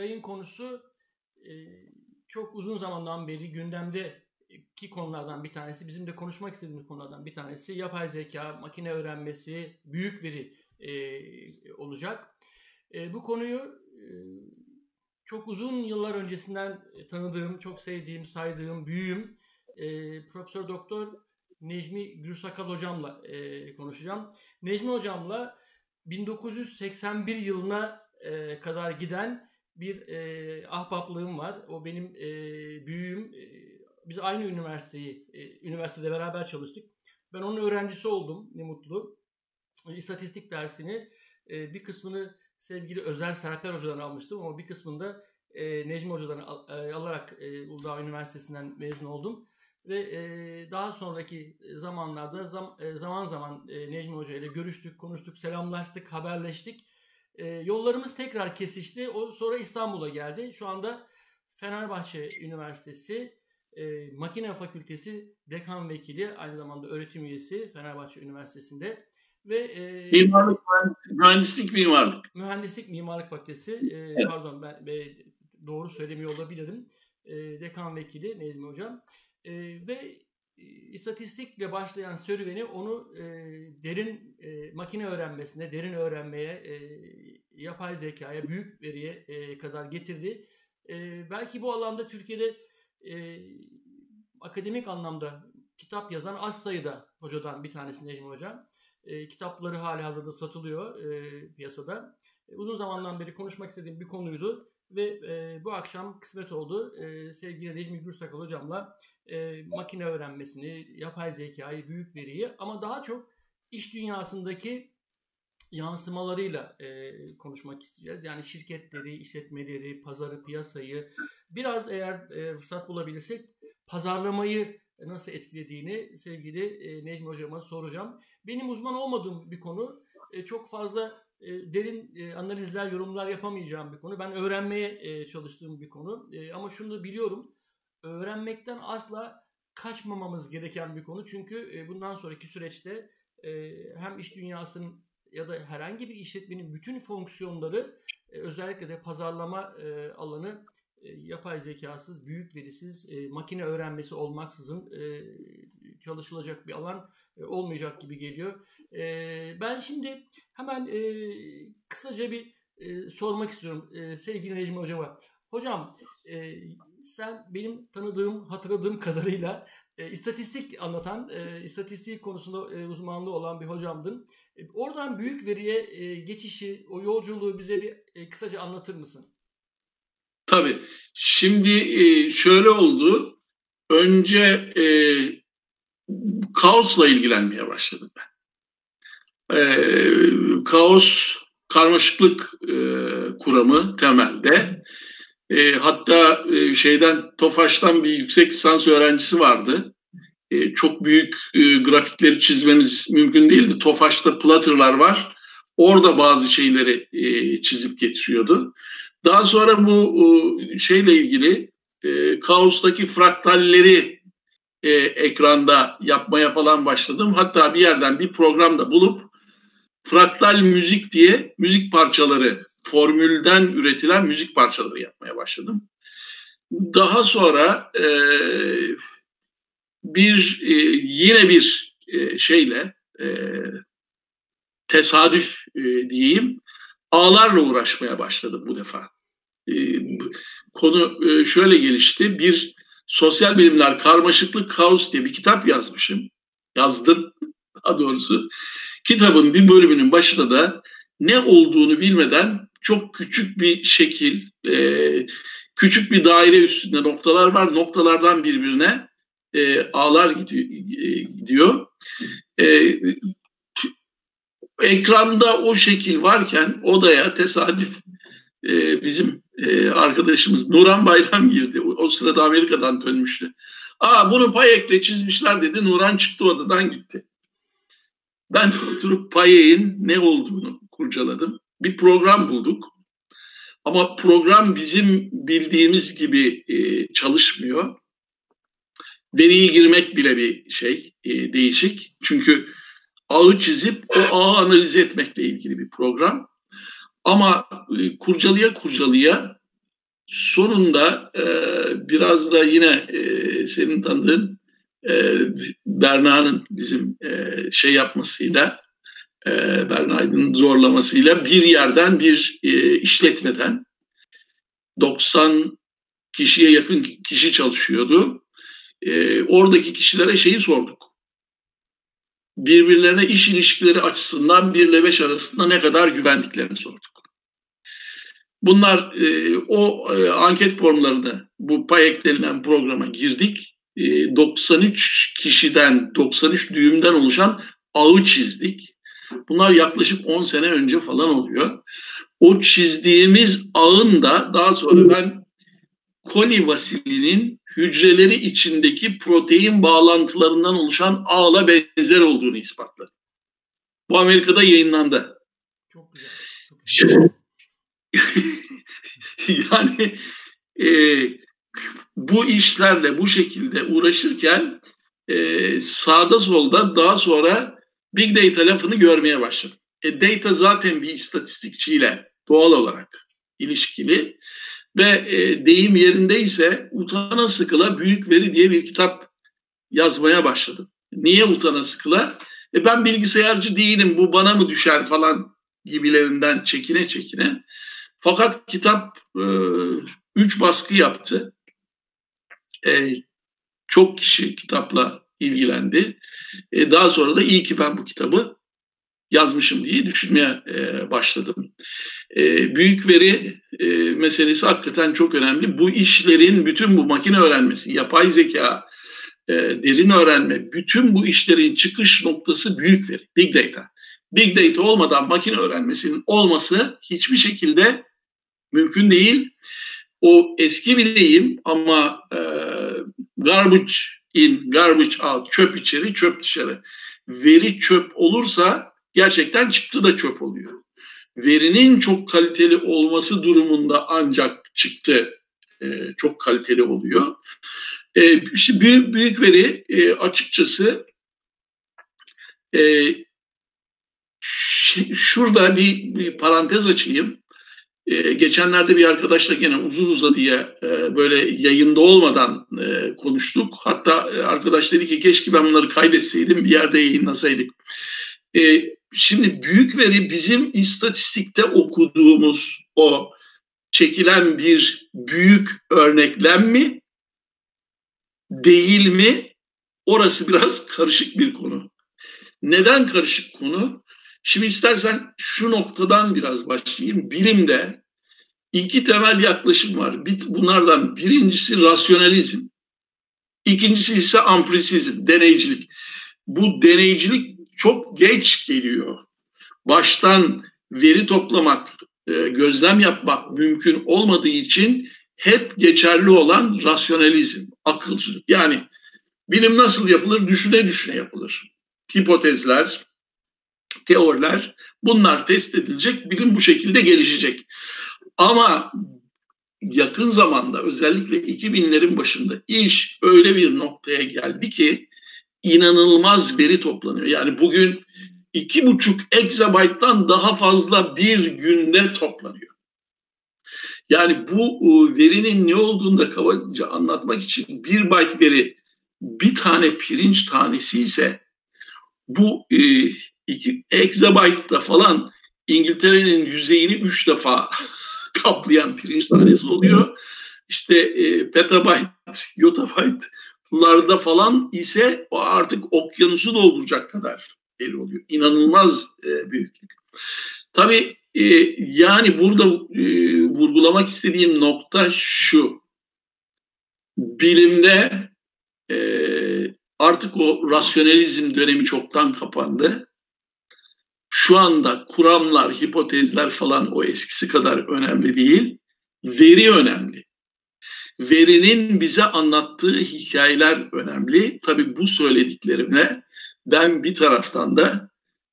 yayın konusu e, çok uzun zamandan beri gündemdeki konulardan bir tanesi. Bizim de konuşmak istediğimiz konulardan bir tanesi. Yapay zeka, makine öğrenmesi, büyük veri e, olacak. E, bu konuyu e, çok uzun yıllar öncesinden tanıdığım, çok sevdiğim, saydığım, büyüğüm e, Profesör Doktor Necmi Gürsakal hocamla e, konuşacağım. Necmi hocamla 1981 yılına e, kadar giden bir e, ahbaplığım var. O benim e, büyüğüm. E, biz aynı üniversiteyi, e, üniversitede beraber çalıştık. Ben onun öğrencisi oldum. Ne mutlu. E, istatistik dersini e, bir kısmını sevgili Özel Serper Hoca'dan almıştım ama bir kısmında e, Necmi Hoca'dan al, e, alarak e, Uludağ Üniversitesi'nden mezun oldum. Ve e, daha sonraki zamanlarda zam, e, zaman zaman e, Necmi Hoca ile görüştük, konuştuk, selamlaştık, haberleştik. E, yollarımız tekrar kesişti. O sonra İstanbul'a geldi. Şu anda Fenerbahçe Üniversitesi e, Makine Fakültesi Dekan Vekili, aynı zamanda öğretim üyesi Fenerbahçe Üniversitesi'nde ve e, mimarlık mühendislik mimarlık mühendislik mimarlık fakültesi e, evet. pardon ben e, doğru söylemiyor olabilirim e, dekan vekili Nezmi hocam e, ve istatistikle başlayan serüveni onu e, derin e, makine öğrenmesine, derin öğrenmeye, e, yapay zekaya, büyük veriye e, kadar getirdi. E, belki bu alanda Türkiye'de e, akademik anlamda kitap yazan az sayıda hocadan bir tanesi Necmi Hocam. E, kitapları hali hazırda satılıyor e, piyasada. E, uzun zamandan beri konuşmak istediğim bir konuydu ve e, bu akşam kısmet oldu. E, sevgili Necmi Gürsakal hocamla e, makine öğrenmesini, yapay zekayı, büyük veriyi ama daha çok iş dünyasındaki yansımalarıyla e, konuşmak isteyeceğiz. Yani şirketleri, işletmeleri, pazarı, piyasayı biraz eğer e, fırsat bulabilirsek pazarlamayı nasıl etkilediğini sevgili e, Necmi Hocam'a soracağım. Benim uzman olmadığım bir konu. E, çok fazla e, derin e, analizler, yorumlar yapamayacağım bir konu. Ben öğrenmeye e, çalıştığım bir konu. E, ama şunu biliyorum. Öğrenmekten asla kaçmamamız gereken bir konu. Çünkü e, bundan sonraki süreçte e, hem iş dünyasının ya da herhangi bir işletmenin bütün fonksiyonları e, özellikle de pazarlama alanı yapay zekasız, büyük verisiz, makine öğrenmesi olmaksızın çalışılacak bir alan olmayacak gibi geliyor. Ben şimdi hemen kısaca bir sormak istiyorum sevgili Necmi Hocam'a. Hocam sen benim tanıdığım, hatırladığım kadarıyla e, istatistik anlatan, e, istatistik konusunda e, uzmanlığı olan bir hocamdın. E, oradan büyük veriye e, geçişi, o yolculuğu bize bir e, kısaca anlatır mısın? Tabii. Şimdi e, şöyle oldu. Önce e, kaosla ilgilenmeye başladım ben. E, kaos, karmaşıklık e, kuramı temelde. E, hatta e, şeyden Tofaş'tan bir yüksek lisans öğrencisi vardı. E, çok büyük e, grafikleri çizmemiz mümkün değildi. Tofaş'ta platırlar var. Orada bazı şeyleri e, çizip getiriyordu. Daha sonra bu şeyle ilgili e, kaostaki fraktalleri e, ekranda yapmaya falan başladım. Hatta bir yerden bir programda bulup fraktal müzik diye müzik parçaları, formülden üretilen müzik parçaları yapmaya başladım. Daha sonra e, bir e, yine bir e, şeyle e, tesadüf e, diyeyim ağlarla uğraşmaya başladım bu defa. E, konu e, şöyle gelişti. Bir sosyal bilimler karmaşıklık kaos diye bir kitap yazmışım. Yazdım daha doğrusu. Kitabın bir bölümünün başında da ne olduğunu bilmeden çok küçük bir şekil, e, küçük bir daire üstünde noktalar var. Noktalardan birbirine e, ağlar gidiyor. E, gidiyor. E, ekranda o şekil varken odaya tesadüf e, bizim e, arkadaşımız Nuran Bayram girdi. O, o sırada Amerika'dan dönmüştü. Aa bunu Payek'le çizmişler dedi. Nuran çıktı odadan gitti. Ben oturup Payek'in ne olduğunu kurcaladım. Bir program bulduk. Ama program bizim bildiğimiz gibi e, çalışmıyor. Veriyi girmek bile bir şey e, değişik. Çünkü ağı çizip o ağı analiz etmekle ilgili bir program. Ama e, kurcalıya kurcalıya sonunda e, biraz da yine e, senin tanıdığın e, Berna'nın bizim e, şey yapmasıyla e, Berna'nın zorlamasıyla bir yerden bir e, işletmeden 90 kişiye yakın kişi çalışıyordu. E, oradaki kişilere şeyi sorduk. Birbirlerine iş ilişkileri açısından 1 ile 5 arasında ne kadar güvendiklerini sorduk. Bunlar e, o e, anket formlarını bu PAYEK denilen programa girdik. E, 93 kişiden, 93 düğümden oluşan ağı çizdik. Bunlar yaklaşık 10 sene önce falan oluyor. O çizdiğimiz ağın da daha sonra ben koli vasilinin hücreleri içindeki protein bağlantılarından oluşan ağla benzer olduğunu ispatladı. Bu Amerika'da yayınlandı. Çok güzel. Çok güzel. yani e, bu işlerle bu şekilde uğraşırken e, sağda solda daha sonra big data lafını görmeye başladım. E, data zaten bir istatistikçiyle doğal olarak ilişkili ve e, deyim yerindeyse utana sıkıla büyük veri diye bir kitap yazmaya başladım. Niye utana sıkıla? E, ben bilgisayarcı değilim bu bana mı düşer falan gibilerinden çekine çekine fakat kitap e, üç baskı yaptı. E, çok kişi kitapla ilgilendi. E, daha sonra da iyi ki ben bu kitabı yazmışım diye düşünmeye e, başladım. E, büyük veri e, meselesi hakikaten çok önemli. Bu işlerin bütün bu makine öğrenmesi, yapay zeka, e, derin öğrenme, bütün bu işlerin çıkış noktası büyük veri, big data. Big data olmadan makine öğrenmesinin olması hiçbir şekilde mümkün değil. O eski bir deyim ama e, garbage in, garbage out, çöp içeri, çöp dışarı. Veri çöp olursa gerçekten çıktı da çöp oluyor. Verinin çok kaliteli olması durumunda ancak çıktı e, çok kaliteli oluyor. E, işte büyük, büyük veri e, açıkçası e, şurada bir, bir parantez açayım. Ee, geçenlerde bir arkadaşla gene uzun uzadıya e, böyle yayında olmadan e, konuştuk. Hatta e, arkadaş dedi ki keşke ben bunları kaydetseydim bir yerde yayınlasaydık. E, şimdi büyük veri bizim istatistikte okuduğumuz o çekilen bir büyük örneklem mi değil mi? Orası biraz karışık bir konu. Neden karışık konu? Şimdi istersen şu noktadan biraz başlayayım. Bilimde iki temel yaklaşım var. Bunlardan birincisi rasyonalizm. İkincisi ise ampresizm, deneycilik. Bu deneycilik çok geç geliyor. Baştan veri toplamak, e, gözlem yapmak mümkün olmadığı için hep geçerli olan rasyonalizm, akılcılık. Yani bilim nasıl yapılır? Düşüne düşüne yapılır. Hipotezler, teoriler bunlar test edilecek, bilim bu şekilde gelişecek. Ama yakın zamanda özellikle 2000'lerin başında iş öyle bir noktaya geldi ki inanılmaz veri toplanıyor. Yani bugün iki buçuk exabyte'dan daha fazla bir günde toplanıyor. Yani bu e, verinin ne olduğunu da kabaca anlatmak için bir byte veri bir tane pirinç tanesi ise bu e, 2 exabyte'da falan İngiltere'nin yüzeyini 3 defa kaplayan pirinç tanesi oluyor. İşte e, petabyte, yotabyte'larda falan ise o artık okyanusu dolduracak kadar el oluyor. İnanılmaz e, büyüklük. Tabii e, yani burada e, vurgulamak istediğim nokta şu. Bilimde e, artık o rasyonalizm dönemi çoktan kapandı şu anda kuramlar, hipotezler falan o eskisi kadar önemli değil. Veri önemli. Verinin bize anlattığı hikayeler önemli. Tabii bu söylediklerimle ben bir taraftan da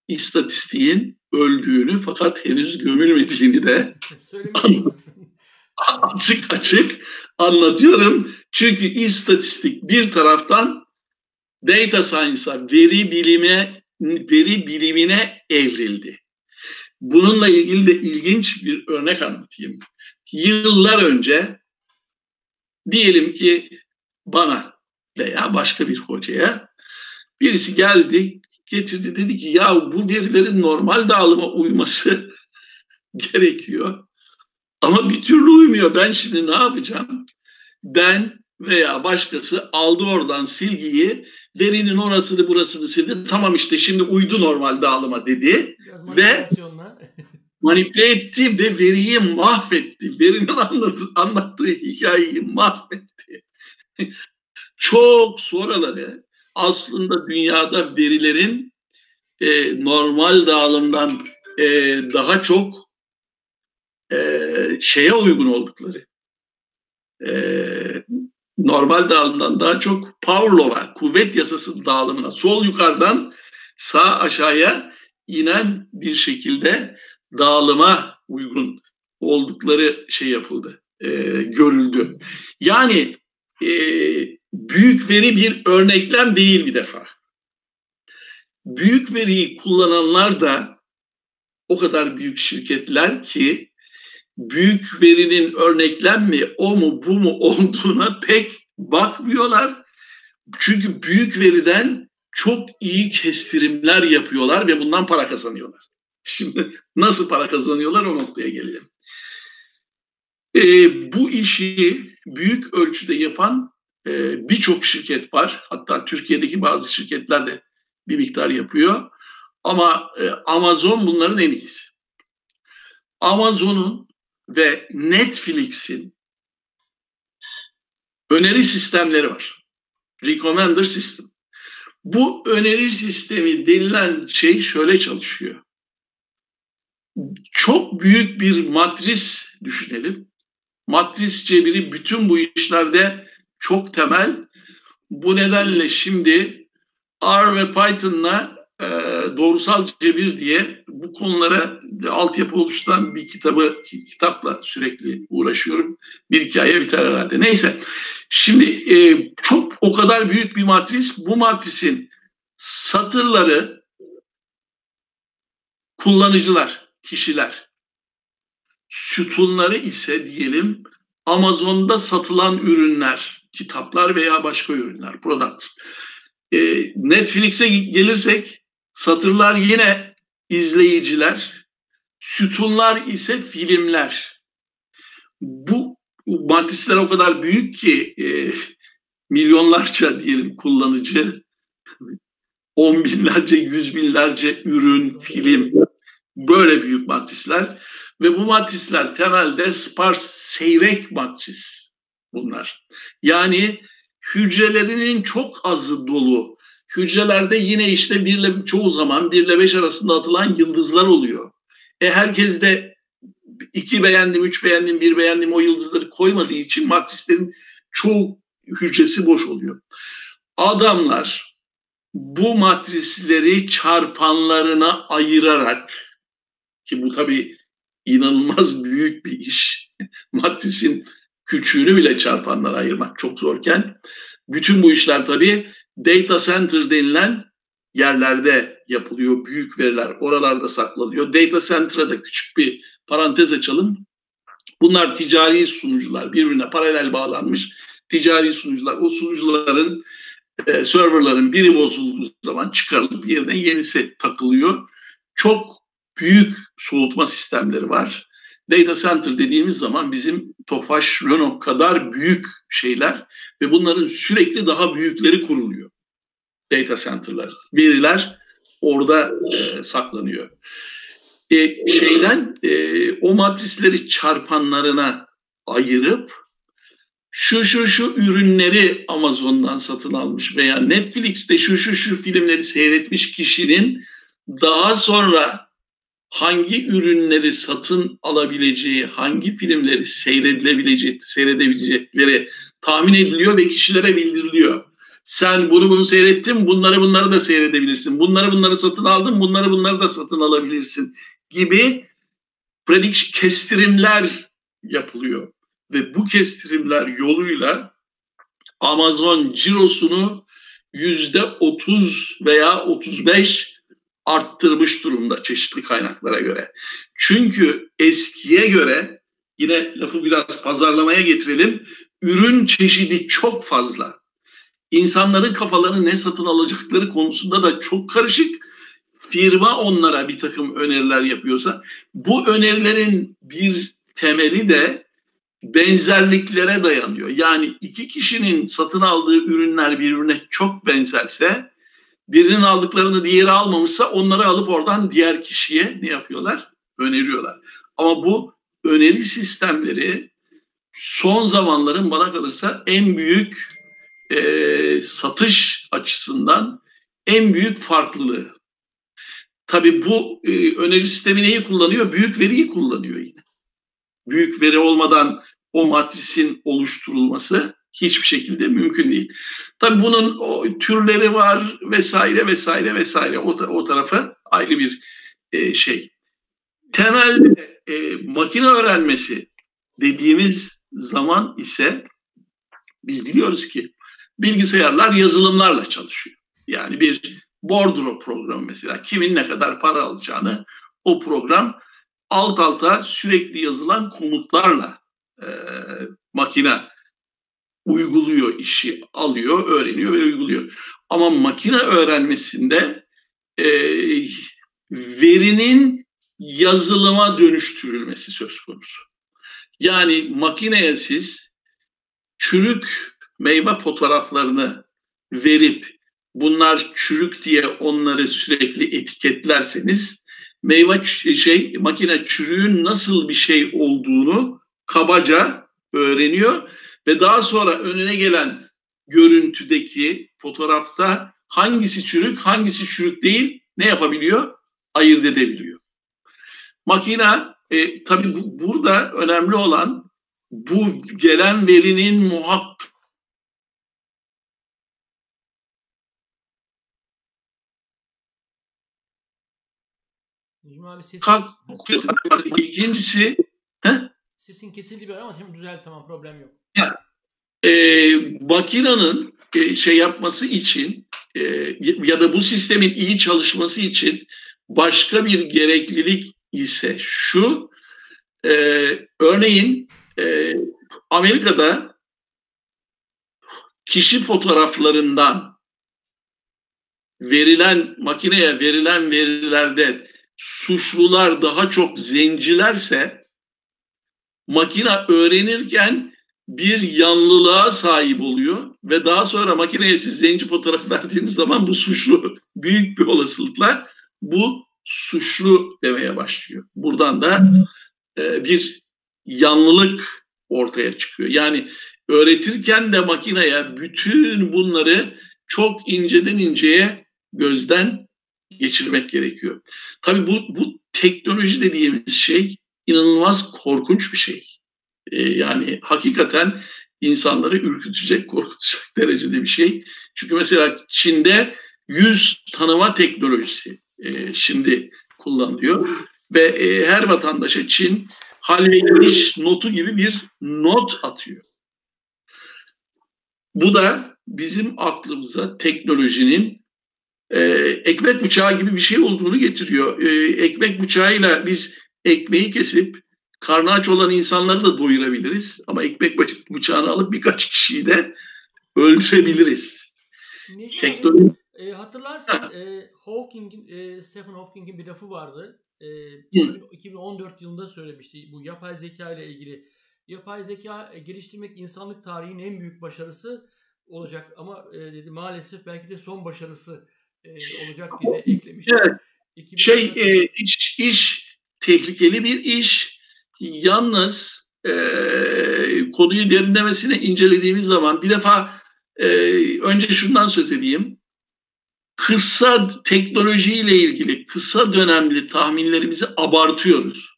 istatistiğin öldüğünü fakat henüz gömülmediğini de açık açık anlatıyorum. Çünkü istatistik bir taraftan data science'a, veri bilime veri bilimine evrildi. Bununla ilgili de ilginç bir örnek anlatayım. Yıllar önce diyelim ki bana veya başka bir hocaya birisi geldi getirdi dedi ki ya bu verilerin normal dağılıma uyması gerekiyor. Ama bir türlü uymuyor. Ben şimdi ne yapacağım? Ben veya başkası aldı oradan silgiyi, verinin orasını burasını sildi. Tamam işte şimdi uydu normal dağılıma dedi. Ve manipüle etti ve veriyi mahvetti. Verinin anlattığı, anlattığı hikayeyi mahvetti. Çok sonraları aslında dünyada verilerin e, normal dağılımdan e, daha çok e, şeye uygun oldukları. E, normal dağılımdan daha çok Pavlova, kuvvet yasası dağılımına, sol yukarıdan sağ aşağıya inen bir şekilde dağılıma uygun oldukları şey yapıldı, e, görüldü. Yani e, büyük veri bir örneklem değil bir defa. Büyük veriyi kullananlar da o kadar büyük şirketler ki büyük verinin örneklem mi o mu bu mu olduğuna pek bakmıyorlar. Çünkü büyük veriden çok iyi kestirimler yapıyorlar ve bundan para kazanıyorlar. Şimdi nasıl para kazanıyorlar o noktaya gelelim. Ee, bu işi büyük ölçüde yapan e, birçok şirket var. Hatta Türkiye'deki bazı şirketler de bir miktar yapıyor. Ama e, Amazon bunların en iyisi. Amazon'un ve Netflix'in öneri sistemleri var. Recommender System. Bu öneri sistemi denilen şey şöyle çalışıyor. Çok büyük bir matris düşünelim. Matris cebiri bütün bu işlerde çok temel. Bu nedenle şimdi R ve Python'la e, doğrusal cebir diye bu konulara altyapı oluşturan bir kitabı kitapla sürekli uğraşıyorum. Bir hikaye biter herhalde. Neyse. Şimdi e, çok o kadar büyük bir matris. Bu matrisin satırları kullanıcılar, kişiler. Sütunları ise diyelim Amazon'da satılan ürünler, kitaplar veya başka ürünler, products. E, Netflix'e gelirsek Satırlar yine izleyiciler, sütunlar ise filmler. Bu matrisler o kadar büyük ki e, milyonlarca diyelim kullanıcı, on binlerce, yüz binlerce ürün, film, böyle büyük matrisler. Ve bu matrisler temelde spars, seyrek matris bunlar. Yani hücrelerinin çok azı dolu Hücrelerde yine işte birle çoğu zaman birle beş arasında atılan yıldızlar oluyor. E herkes de iki beğendim, üç beğendim, bir beğendim o yıldızları koymadığı için matrislerin çoğu hücresi boş oluyor. Adamlar bu matrisleri çarpanlarına ayırarak ki bu tabii inanılmaz büyük bir iş. Matrisin küçüğünü bile çarpanlara ayırmak çok zorken bütün bu işler tabii data center denilen yerlerde yapılıyor. Büyük veriler oralarda saklanıyor. Data center'a da küçük bir parantez açalım. Bunlar ticari sunucular, birbirine paralel bağlanmış ticari sunucular. O sunucuların e, serverların biri bozulduğu zaman çıkarılıp yerine yenisi takılıyor. Çok büyük soğutma sistemleri var. Data center dediğimiz zaman bizim Tofaş, Renault kadar büyük şeyler ve bunların sürekli daha büyükleri kuruluyor. Data center'lar, veriler orada e, saklanıyor. E, şeyden e, o matrisleri çarpanlarına ayırıp şu şu şu ürünleri Amazon'dan satın almış veya Netflix'te şu şu şu filmleri seyretmiş kişinin daha sonra hangi ürünleri satın alabileceği, hangi filmleri seyredilebileceği, seyredebilecekleri tahmin ediliyor ve kişilere bildiriliyor. Sen bunu bunu seyrettin, bunları bunları da seyredebilirsin. Bunları bunları satın aldın, bunları bunları da satın alabilirsin gibi prediction kestirimler yapılıyor. Ve bu kestirimler yoluyla Amazon cirosunu yüzde 30 veya 35 arttırmış durumda çeşitli kaynaklara göre. Çünkü eskiye göre yine lafı biraz pazarlamaya getirelim. ürün çeşidi çok fazla. İnsanların kafaları ne satın alacakları konusunda da çok karışık. Firma onlara bir takım öneriler yapıyorsa bu önerilerin bir temeli de benzerliklere dayanıyor. Yani iki kişinin satın aldığı ürünler birbirine çok benzerse birinin aldıklarını diğeri almamışsa onları alıp oradan diğer kişiye ne yapıyorlar? Öneriyorlar. Ama bu öneri sistemleri son zamanların bana kalırsa en büyük e, satış açısından en büyük farklılığı. Tabii bu e, öneri sistemi neyi kullanıyor? Büyük veriyi kullanıyor yine. Büyük veri olmadan o matrisin oluşturulması hiçbir şekilde mümkün değil. Tabii bunun o, türleri var vesaire vesaire vesaire o, o tarafı ayrı bir e, şey. Temelde e, makine öğrenmesi dediğimiz zaman ise biz biliyoruz ki bilgisayarlar yazılımlarla çalışıyor. Yani bir bordro programı mesela kimin ne kadar para alacağını o program alt alta sürekli yazılan komutlarla e, makine uyguluyor işi, alıyor, öğreniyor ve uyguluyor. Ama makine öğrenmesinde e, verinin yazılıma dönüştürülmesi söz konusu. Yani makineye siz çürük meyve fotoğraflarını verip bunlar çürük diye onları sürekli etiketlerseniz meyve şey makine çürüğün nasıl bir şey olduğunu kabaca öğreniyor ve daha sonra önüne gelen görüntüdeki fotoğrafta hangisi çürük, hangisi çürük değil ne yapabiliyor? Ayırt edebiliyor. Makina e, tabii bu, burada önemli olan bu gelen verinin muhakkak abi sesin... İkincisi he? Sesin kesildi bir ama şimdi düzelt tamam problem yok. Ya, e, makinenin e, şey yapması için e, ya da bu sistemin iyi çalışması için başka bir gereklilik ise şu e, örneğin e, Amerika'da kişi fotoğraflarından verilen makineye verilen verilerde suçlular daha çok zencilerse makine öğrenirken bir yanlılığa sahip oluyor ve daha sonra makineye siz zenci fotoğraf verdiğiniz zaman bu suçlu büyük bir olasılıkla bu suçlu demeye başlıyor. Buradan da e, bir yanlılık ortaya çıkıyor. Yani öğretirken de makineye bütün bunları çok inceden inceye gözden geçirmek gerekiyor. Tabii bu, bu teknoloji dediğimiz şey inanılmaz korkunç bir şey. Ee, yani hakikaten insanları ürkütecek, korkutacak derecede bir şey. Çünkü mesela Çin'de yüz tanıma teknolojisi e, şimdi kullanılıyor ve e, her vatandaşa Çin hal ve geliş notu gibi bir not atıyor. Bu da bizim aklımıza teknolojinin e, ekmek bıçağı gibi bir şey olduğunu getiriyor. E, ekmek bıçağıyla biz ekmeği kesip karnı aç olan insanları da doyurabiliriz. Ama ekmek bıçağını alıp birkaç kişiyi de öldürebiliriz. Teknoloji... E, hatırlarsan e, Hawking'in, e, Stephen Hawking'in bir lafı vardı. E, 2014 yılında söylemişti bu yapay zeka ile ilgili. Yapay zeka e, geliştirmek insanlık tarihinin en büyük başarısı olacak ama e, dedi maalesef belki de son başarısı e, olacak diye de eklemiş. Evet. Şey e, iş, iş tehlikeli bir iş. Yalnız e, konuyu derinlemesine incelediğimiz zaman bir defa e, önce şundan söz edeyim. Kısa teknolojiyle ilgili kısa dönemli tahminlerimizi abartıyoruz.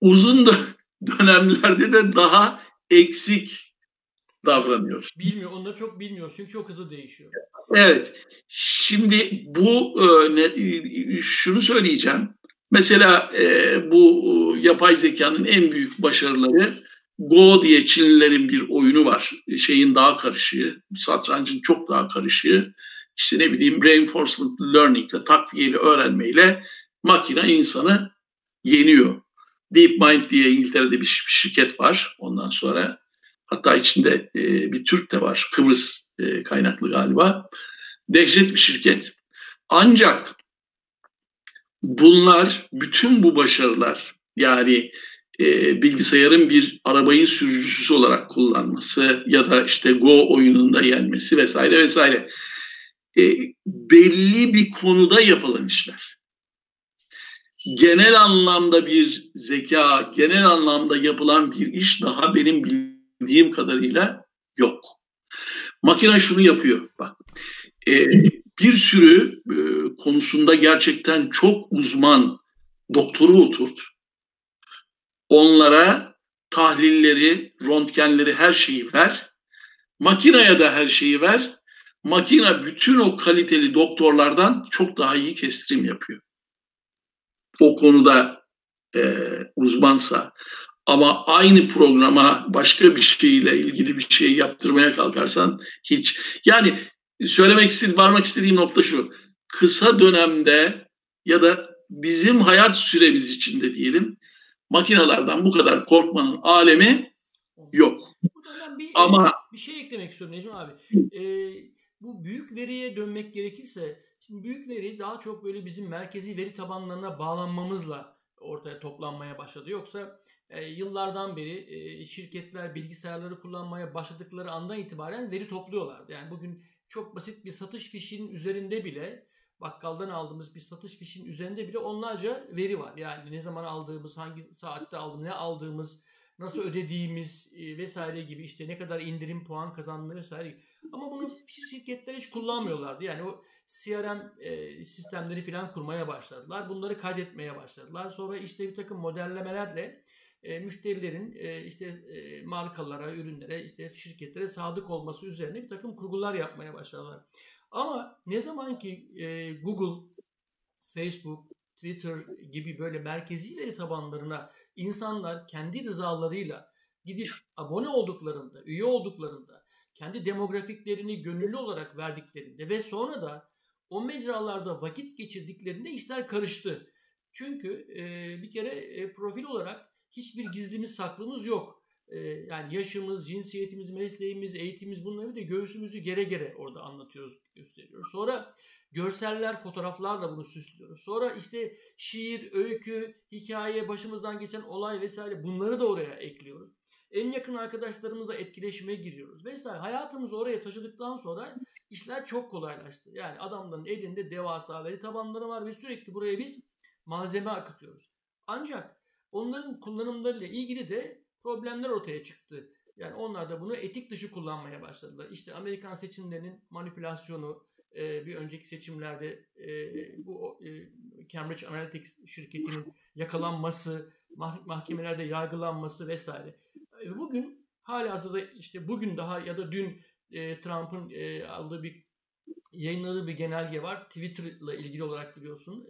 Uzun dönemlerde de daha eksik davranıyor. Bilmiyor, onları çok bilmiyor çünkü çok hızlı değişiyor. Evet. Şimdi bu e, ne, şunu söyleyeceğim. Mesela e, bu yapay zekanın en büyük başarıları Go diye Çinlilerin bir oyunu var. Şeyin daha karışığı, satrancın çok daha karışığı. İşte ne bileyim reinforcement learning ile takviyeli öğrenmeyle makine insanı yeniyor. DeepMind diye İngiltere'de bir şirket var. Ondan sonra Hatta içinde e, bir Türk de var. Kıbrıs e, kaynaklı galiba. Dehşet bir şirket. Ancak bunlar, bütün bu başarılar yani e, bilgisayarın bir arabayı sürücüsü olarak kullanması ya da işte Go oyununda yenmesi vesaire vesaire e, belli bir konuda yapılan işler. Genel anlamda bir zeka, genel anlamda yapılan bir iş daha benim bildiğim kadarıyla yok. Makine şunu yapıyor. Bak, e, bir sürü e, konusunda gerçekten çok uzman doktoru oturt. Onlara tahlilleri, röntgenleri, her şeyi ver. Makineye de her şeyi ver. Makine bütün o kaliteli doktorlardan çok daha iyi kestirim yapıyor. O konuda e, uzmansa. Ama aynı programa başka bir şeyle ilgili bir şey yaptırmaya kalkarsan hiç. Yani söylemek istediğim, varmak istediğim nokta şu. Kısa dönemde ya da bizim hayat süremiz içinde diyelim makinalardan bu kadar korkmanın alemi yok. bir, Ama bir şey eklemek istiyorum Necmi abi. Ee, bu büyük veriye dönmek gerekirse şimdi büyük veri daha çok böyle bizim merkezi veri tabanlarına bağlanmamızla ortaya toplanmaya başladı. Yoksa e, yıllardan beri e, şirketler bilgisayarları kullanmaya başladıkları andan itibaren veri topluyorlardı. Yani bugün çok basit bir satış fişinin üzerinde bile bakkaldan aldığımız bir satış fişinin üzerinde bile onlarca veri var. Yani ne zaman aldığımız, hangi saatte aldığımız, ne aldığımız, nasıl ödediğimiz e, vesaire gibi işte ne kadar indirim puan kazandığı vesaire. Ama bunu şirketler hiç kullanmıyorlardı. Yani o CRM e, sistemleri falan kurmaya başladılar. Bunları kaydetmeye başladılar. Sonra işte bir takım modellemelerle e, müşterilerin e, işte e, markalara, ürünlere, işte şirketlere sadık olması üzerine bir takım kurgular yapmaya başladılar. Ama ne zaman ki e, Google, Facebook, Twitter gibi böyle merkezi veri tabanlarına insanlar kendi rızalarıyla gidip abone olduklarında, üye olduklarında, kendi demografiklerini gönüllü olarak verdiklerinde ve sonra da o mecralarda vakit geçirdiklerinde işler karıştı. Çünkü e, bir kere e, profil olarak hiçbir gizlimiz saklımız yok. Ee, yani yaşımız, cinsiyetimiz, mesleğimiz, eğitimimiz bunları da göğsümüzü gere gere orada anlatıyoruz, gösteriyoruz. Sonra görseller, fotoğraflarla bunu süslüyoruz. Sonra işte şiir, öykü, hikaye, başımızdan geçen olay vesaire bunları da oraya ekliyoruz. En yakın arkadaşlarımızla etkileşime giriyoruz vesaire. Hayatımızı oraya taşıdıktan sonra işler çok kolaylaştı. Yani adamların elinde devasa veri tabanları var ve sürekli buraya biz malzeme akıtıyoruz. Ancak onların kullanımlarıyla ilgili de problemler ortaya çıktı. Yani onlar da bunu etik dışı kullanmaya başladılar. İşte Amerikan seçimlerinin manipülasyonu, e, bir önceki seçimlerde e, bu e, Cambridge Analytics şirketinin yakalanması, mah- mahkemelerde yargılanması vesaire. Bugün halihazırda işte bugün daha ya da dün Trump'ın aldığı bir yayınladığı bir genelge var. Twitter ile ilgili olarak biliyorsun.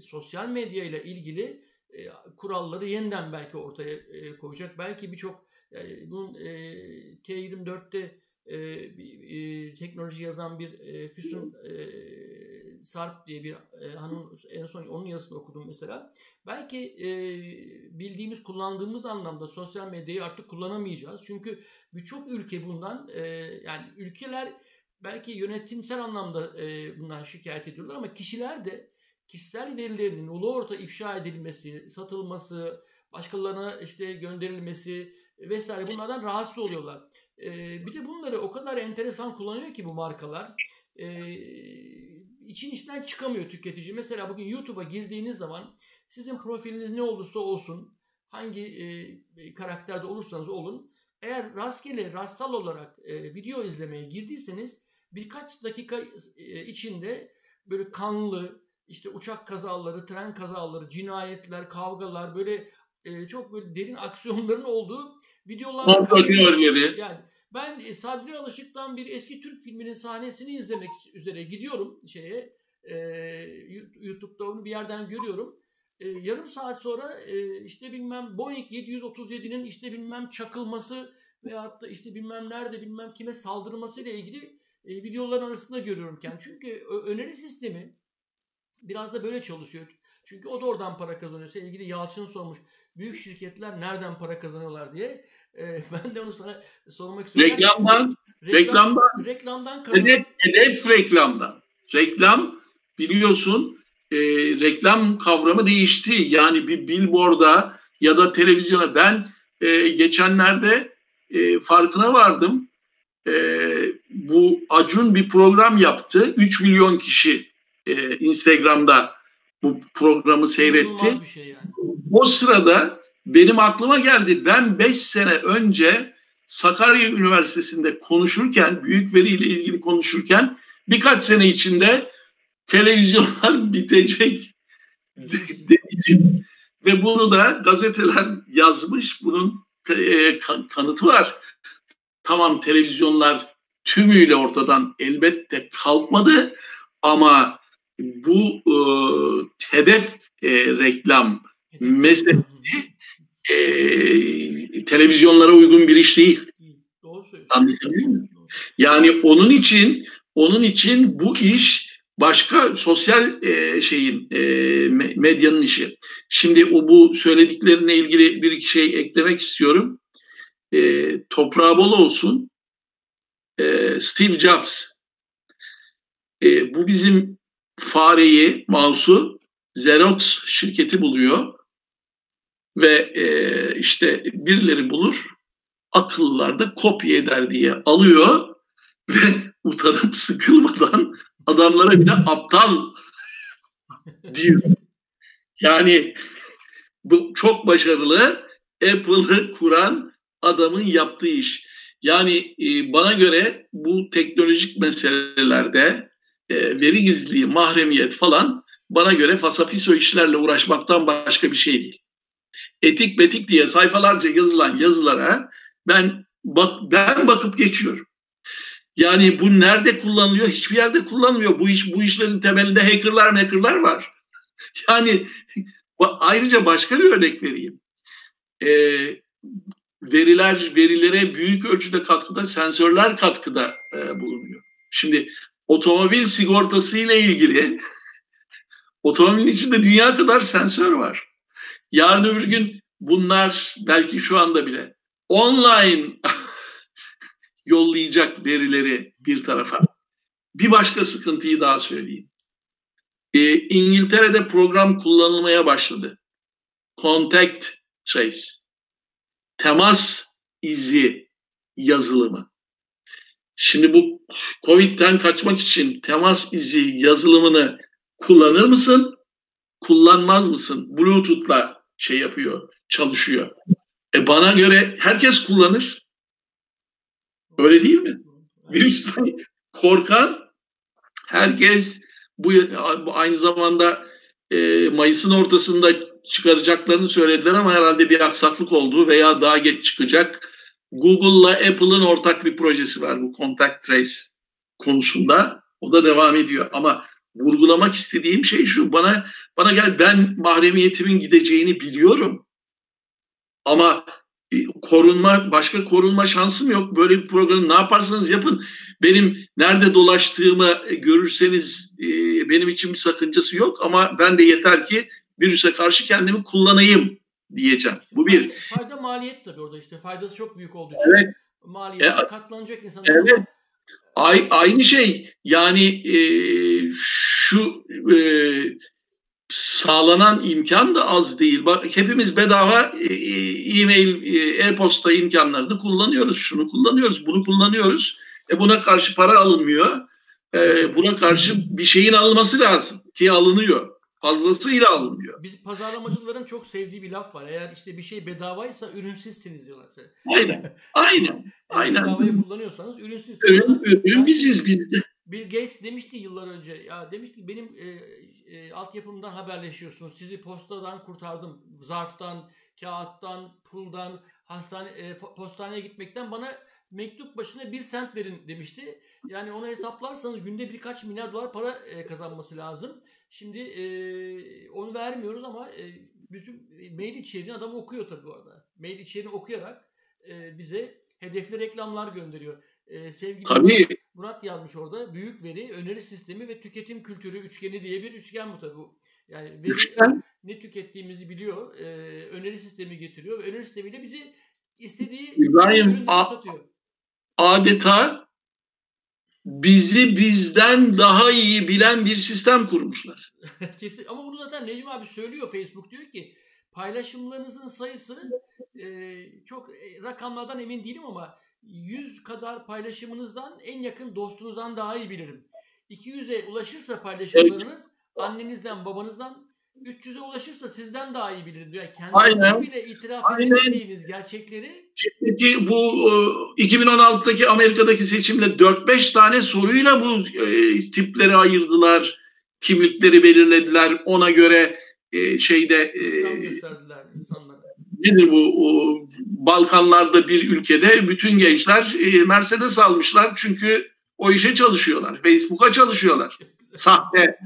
Sosyal medya ile ilgili e, kuralları yeniden belki ortaya e, koyacak. Belki birçok yani bunun e, T24'te e, bir, e, teknoloji yazan bir e, Füsun e, Sarp diye bir e, hanım en son onun yazısını okudum mesela. Belki e, bildiğimiz kullandığımız anlamda sosyal medyayı artık kullanamayacağız. Çünkü birçok ülke bundan e, yani ülkeler belki yönetimsel anlamda e, bundan şikayet ediyorlar ama kişiler de kişisel verilerinin ulu orta ifşa edilmesi, satılması, başkalarına işte gönderilmesi vesaire bunlardan rahatsız oluyorlar. Ee, bir de bunları o kadar enteresan kullanıyor ki bu markalar. Ee, için içinden çıkamıyor tüketici. Mesela bugün YouTube'a girdiğiniz zaman sizin profiliniz ne olursa olsun, hangi e, karakterde olursanız olun, eğer rastgele, rastsal olarak e, video izlemeye girdiyseniz birkaç dakika e, içinde böyle kanlı, işte uçak kazaları, tren kazaları, cinayetler, kavgalar böyle e, çok böyle derin aksiyonların olduğu videolar karşılaşıyoruz. Yani ben e, Sadri Alışık'tan bir eski Türk filminin sahnesini izlemek üzere gidiyorum şeye e, YouTube'da onu bir yerden görüyorum. E, yarım saat sonra e, işte bilmem Boeing 737'nin işte bilmem çakılması veyahut da işte bilmem nerede bilmem kime saldırması ile ilgili e, videoların arasında görüyorum kendim. Çünkü öneri sistemi Biraz da böyle çalışıyor. Çünkü o da oradan para kazanıyor. Sevgili Yalçın sormuş. Büyük şirketler nereden para kazanıyorlar diye. E, ben de onu sana sormak istiyorum. Reklamdan. Reklam, reklamdan. Reklamdan kazan- hedef, hedef reklamdan. Reklam biliyorsun e, reklam kavramı değişti. Yani bir billboard'a ya da televizyona ben e, geçenlerde e, farkına vardım. E, bu Acun bir program yaptı. 3 milyon kişi e, Instagram'da bu programı seyretti. Şey yani. O sırada benim aklıma geldi. Ben 5 sene önce Sakarya Üniversitesi'nde konuşurken, büyük veriyle ilgili konuşurken birkaç sene içinde televizyonlar bitecek demişim. Ve bunu da gazeteler yazmış. Bunun e, kanıtı var. Tamam televizyonlar tümüyle ortadan elbette kalkmadı ama bu e, hedef e, reklam meselesi e, televizyonlara uygun bir iş değil. Doğru söylüyorsun. Yani onun için onun için bu iş başka sosyal e, şeyin e, medyanın işi. Şimdi o bu söylediklerine ilgili bir iki şey eklemek istiyorum. E, toprağı bol olsun. E, Steve Jobs. E, bu bizim fareyi, mouse'u Xerox şirketi buluyor ve e, işte birileri bulur, akıllılar da kopya eder diye alıyor ve utanıp sıkılmadan adamlara bir de aptal diyor. Yani bu çok başarılı Apple'ı kuran adamın yaptığı iş. Yani e, bana göre bu teknolojik meselelerde e, veri gizliliği, mahremiyet falan bana göre fasafiso işlerle uğraşmaktan başka bir şey değil. Etik betik diye sayfalarca yazılan yazılara ben bak ben bakıp geçiyorum. Yani bu nerede kullanılıyor? Hiçbir yerde kullanılmıyor. Bu iş bu işlerin temelinde hackerlar hackerlar var. Yani ayrıca başka bir örnek vereyim. Ee, veriler verilere büyük ölçüde katkıda sensörler katkıda e, bulunuyor. Şimdi otomobil sigortası ile ilgili otomobilin içinde dünya kadar sensör var. Yarın öbür gün bunlar belki şu anda bile online yollayacak verileri bir tarafa. Bir başka sıkıntıyı daha söyleyeyim. Ee, İngiltere'de program kullanılmaya başladı. Contact Trace. Temas izi yazılımı. Şimdi bu Covid'den kaçmak için temas izi yazılımını kullanır mısın? Kullanmaz mısın? Bluetooth'la şey yapıyor, çalışıyor. E bana göre herkes kullanır. Öyle değil mi? Virüsten korkan herkes bu aynı zamanda e, Mayıs'ın ortasında çıkaracaklarını söylediler ama herhalde bir aksaklık oldu veya daha geç çıkacak. Google'la Apple'ın ortak bir projesi var bu Contact Trace konusunda. O da devam ediyor ama vurgulamak istediğim şey şu. Bana bana gel ben mahremiyetimin gideceğini biliyorum. Ama korunma başka korunma şansım yok. Böyle bir programı ne yaparsanız yapın. Benim nerede dolaştığımı görürseniz e, benim için bir sakıncası yok ama ben de yeter ki virüse karşı kendimi kullanayım diyeceğim. Bu bir. Fayda maliyet tabii orada işte. Faydası çok büyük olduğu için. Evet. Maliyet e, katlanacak insan. Evet. Ay, aynı şey yani e, şu e, sağlanan imkan da az değil. Bak hepimiz bedava e, e, e-mail, e-posta imkanlarını kullanıyoruz. Şunu kullanıyoruz, bunu kullanıyoruz. E buna karşı para alınmıyor. E, buna karşı bir şeyin alınması lazım ki alınıyor. Fazlasıyla alınmıyor. Biz pazarlamacıların çok sevdiği bir laf var. Eğer işte bir şey bedavaysa ürünsüzsiniz diyorlar. Aynen. Aynen. Aynen. Bedavayı kullanıyorsanız ürünsüzsiniz. Ürün, ürün biziz biz de. Bill Gates demişti yıllar önce ya demişti benim e, e, altyapımdan haberleşiyorsunuz. Sizi postadan kurtardım. Zarftan, kağıttan, puldan, hastane e, postaneye gitmekten bana mektup başına bir sent verin demişti. Yani onu hesaplarsanız günde birkaç milyar dolar para e, kazanması lazım. Şimdi e, onu vermiyoruz ama e, bütün mail içeriğini adam okuyor tabii bu arada. Mail içeriğini okuyarak e, bize hedefli reklamlar gönderiyor. E, sevgili tabii. Murat yazmış orada. Büyük veri, öneri sistemi ve tüketim kültürü üçgeni diye bir üçgen bu tabii. Yani veri, ne tükettiğimizi biliyor. E, öneri sistemi getiriyor ve öneri sistemiyle bizi istediği İbrahim satıyor. Adeta bizi bizden daha iyi bilen bir sistem kurmuşlar. Kesin. Ama bunu zaten Necmi abi söylüyor Facebook diyor ki paylaşımlarınızın sayısı e, çok e, rakamlardan emin değilim ama 100 kadar paylaşımınızdan en yakın dostunuzdan daha iyi bilirim. 200'e ulaşırsa paylaşımlarınız evet. annenizden babanızdan 300'e ulaşırsa sizden daha iyi bilirim diyor. Yani kendinize bile itiraf edemediğiniz gerçekleri. Şimdiki bu 2016'daki Amerika'daki seçimde 4-5 tane soruyla bu e, tipleri ayırdılar. Kimlikleri belirlediler. Ona göre e, şeyde e, gösterdiler insanlara. Nedir bu? O, Balkanlarda bir ülkede bütün gençler e, Mercedes almışlar çünkü o işe çalışıyorlar. Facebook'a çalışıyorlar. Sahte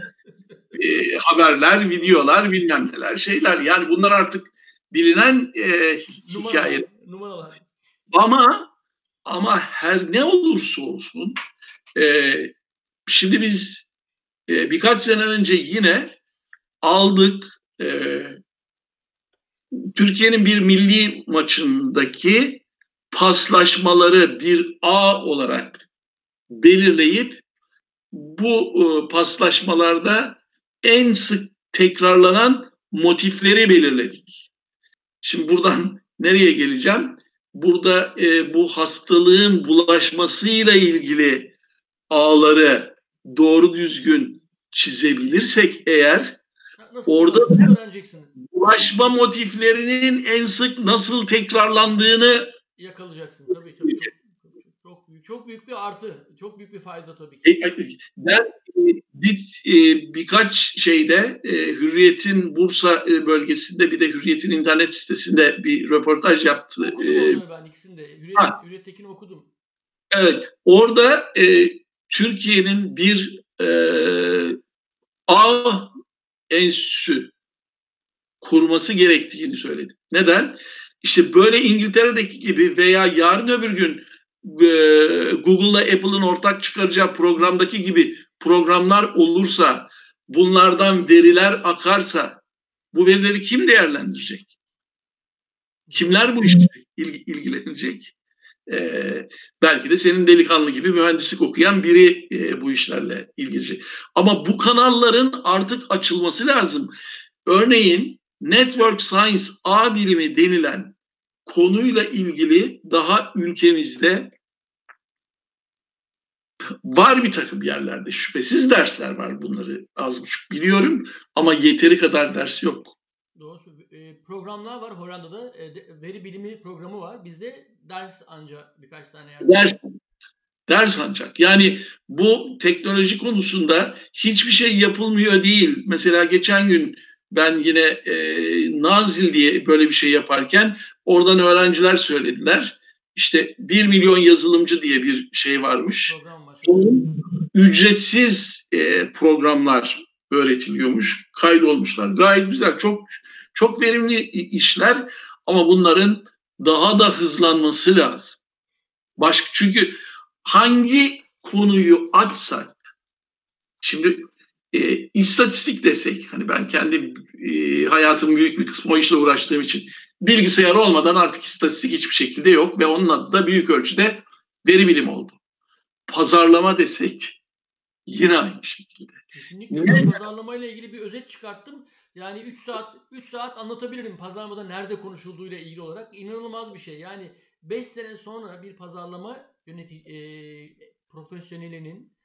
e, haberler, videolar, bilmem neler şeyler. Yani bunlar artık bilinen e, hikaye. Numaralar. Ama ama her ne olursa olsun e, şimdi biz e, birkaç sene önce yine aldık e, Türkiye'nin bir milli maçındaki paslaşmaları bir A olarak belirleyip bu e, paslaşmalarda en sık tekrarlanan motifleri belirledik. Şimdi buradan nereye geleceğim? Burada e, bu hastalığın bulaşmasıyla ilgili ağları doğru düzgün çizebilirsek eğer nasıl orada bulaşma motiflerinin en sık nasıl tekrarlandığını yakalayacaksın tabii tabii. Çok, büyük, bir artı, çok büyük bir fayda tabii ki. E, e, ben e, bir, birkaç şeyde Hürriyet'in Bursa bölgesinde bir de Hürriyet'in internet sitesinde bir röportaj yaptı. Okudum onu ben ikisini de. Hürriyet, Hürriyet'tekini okudum. Evet. Orada Türkiye'nin bir e, ağ enstitüsü kurması gerektiğini söyledi. Neden? İşte böyle İngiltere'deki gibi veya yarın öbür gün e, Google'la Apple'ın ortak çıkaracağı programdaki gibi programlar olursa, bunlardan veriler akarsa bu verileri kim değerlendirecek? Kimler bu işle ilgilenecek? Ee, belki de senin delikanlı gibi mühendislik okuyan biri e, bu işlerle ilgilenecek. Ama bu kanalların artık açılması lazım. Örneğin Network Science A bilimi denilen konuyla ilgili daha ülkemizde var bir takım yerlerde şüphesiz dersler var bunları az buçuk biliyorum ama yeteri kadar ders yok. Doğru. E, programlar var Hollanda'da e, veri bilimi programı var. Bizde ders ancak birkaç tane yerde. Ders, ders ancak. Yani bu teknoloji konusunda hiçbir şey yapılmıyor değil. Mesela geçen gün ben yine e, Nazil diye böyle bir şey yaparken oradan öğrenciler söylediler. İşte 1 milyon yazılımcı diye bir şey varmış. Program. Ücretsiz e, programlar öğretiliyormuş. Kaydolmuşlar. Gayet güzel. Çok çok verimli işler ama bunların daha da hızlanması lazım. Başka çünkü hangi konuyu açsak şimdi e, istatistik desek hani ben kendi e, hayatımın büyük bir kısmı o işle uğraştığım için bilgisayar olmadan artık istatistik hiçbir şekilde yok ve onun adı da büyük ölçüde veri bilim oldu. Pazarlama desek yine aynı şekilde. Kesinlikle. Ben pazarlamayla ilgili bir özet çıkarttım. Yani 3 saat 3 saat anlatabilirim pazarlamada nerede konuşulduğuyla ilgili olarak. inanılmaz bir şey. Yani 5 sene sonra bir pazarlama yönetici e, profesyonelinin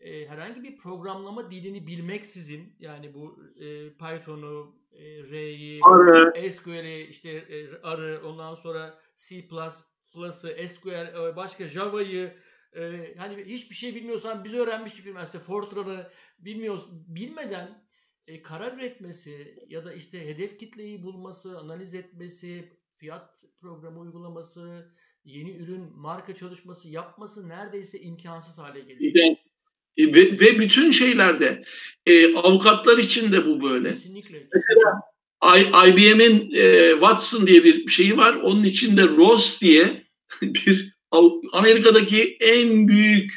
e, herhangi bir programlama dilini bilmeksizin yani bu e, Python'u, e, R'yi, SQL'i, işte e, arı, ondan sonra C++'ı, SQL, e, başka Java'yı e, hani hiçbir şey bilmiyorsan biz öğrenmiştik üniversite Fortran'ı bilmiyoruz. Bilmeden e, karar üretmesi ya da işte hedef kitleyi bulması, analiz etmesi, fiyat programı uygulaması, yeni ürün marka çalışması yapması neredeyse imkansız hale geliyor. E, ve, ve bütün şeylerde e, avukatlar için de bu böyle. Kesinlikle. Mesela IBM'in e, Watson diye bir şeyi var. Onun içinde Ross diye bir Amerika'daki en büyük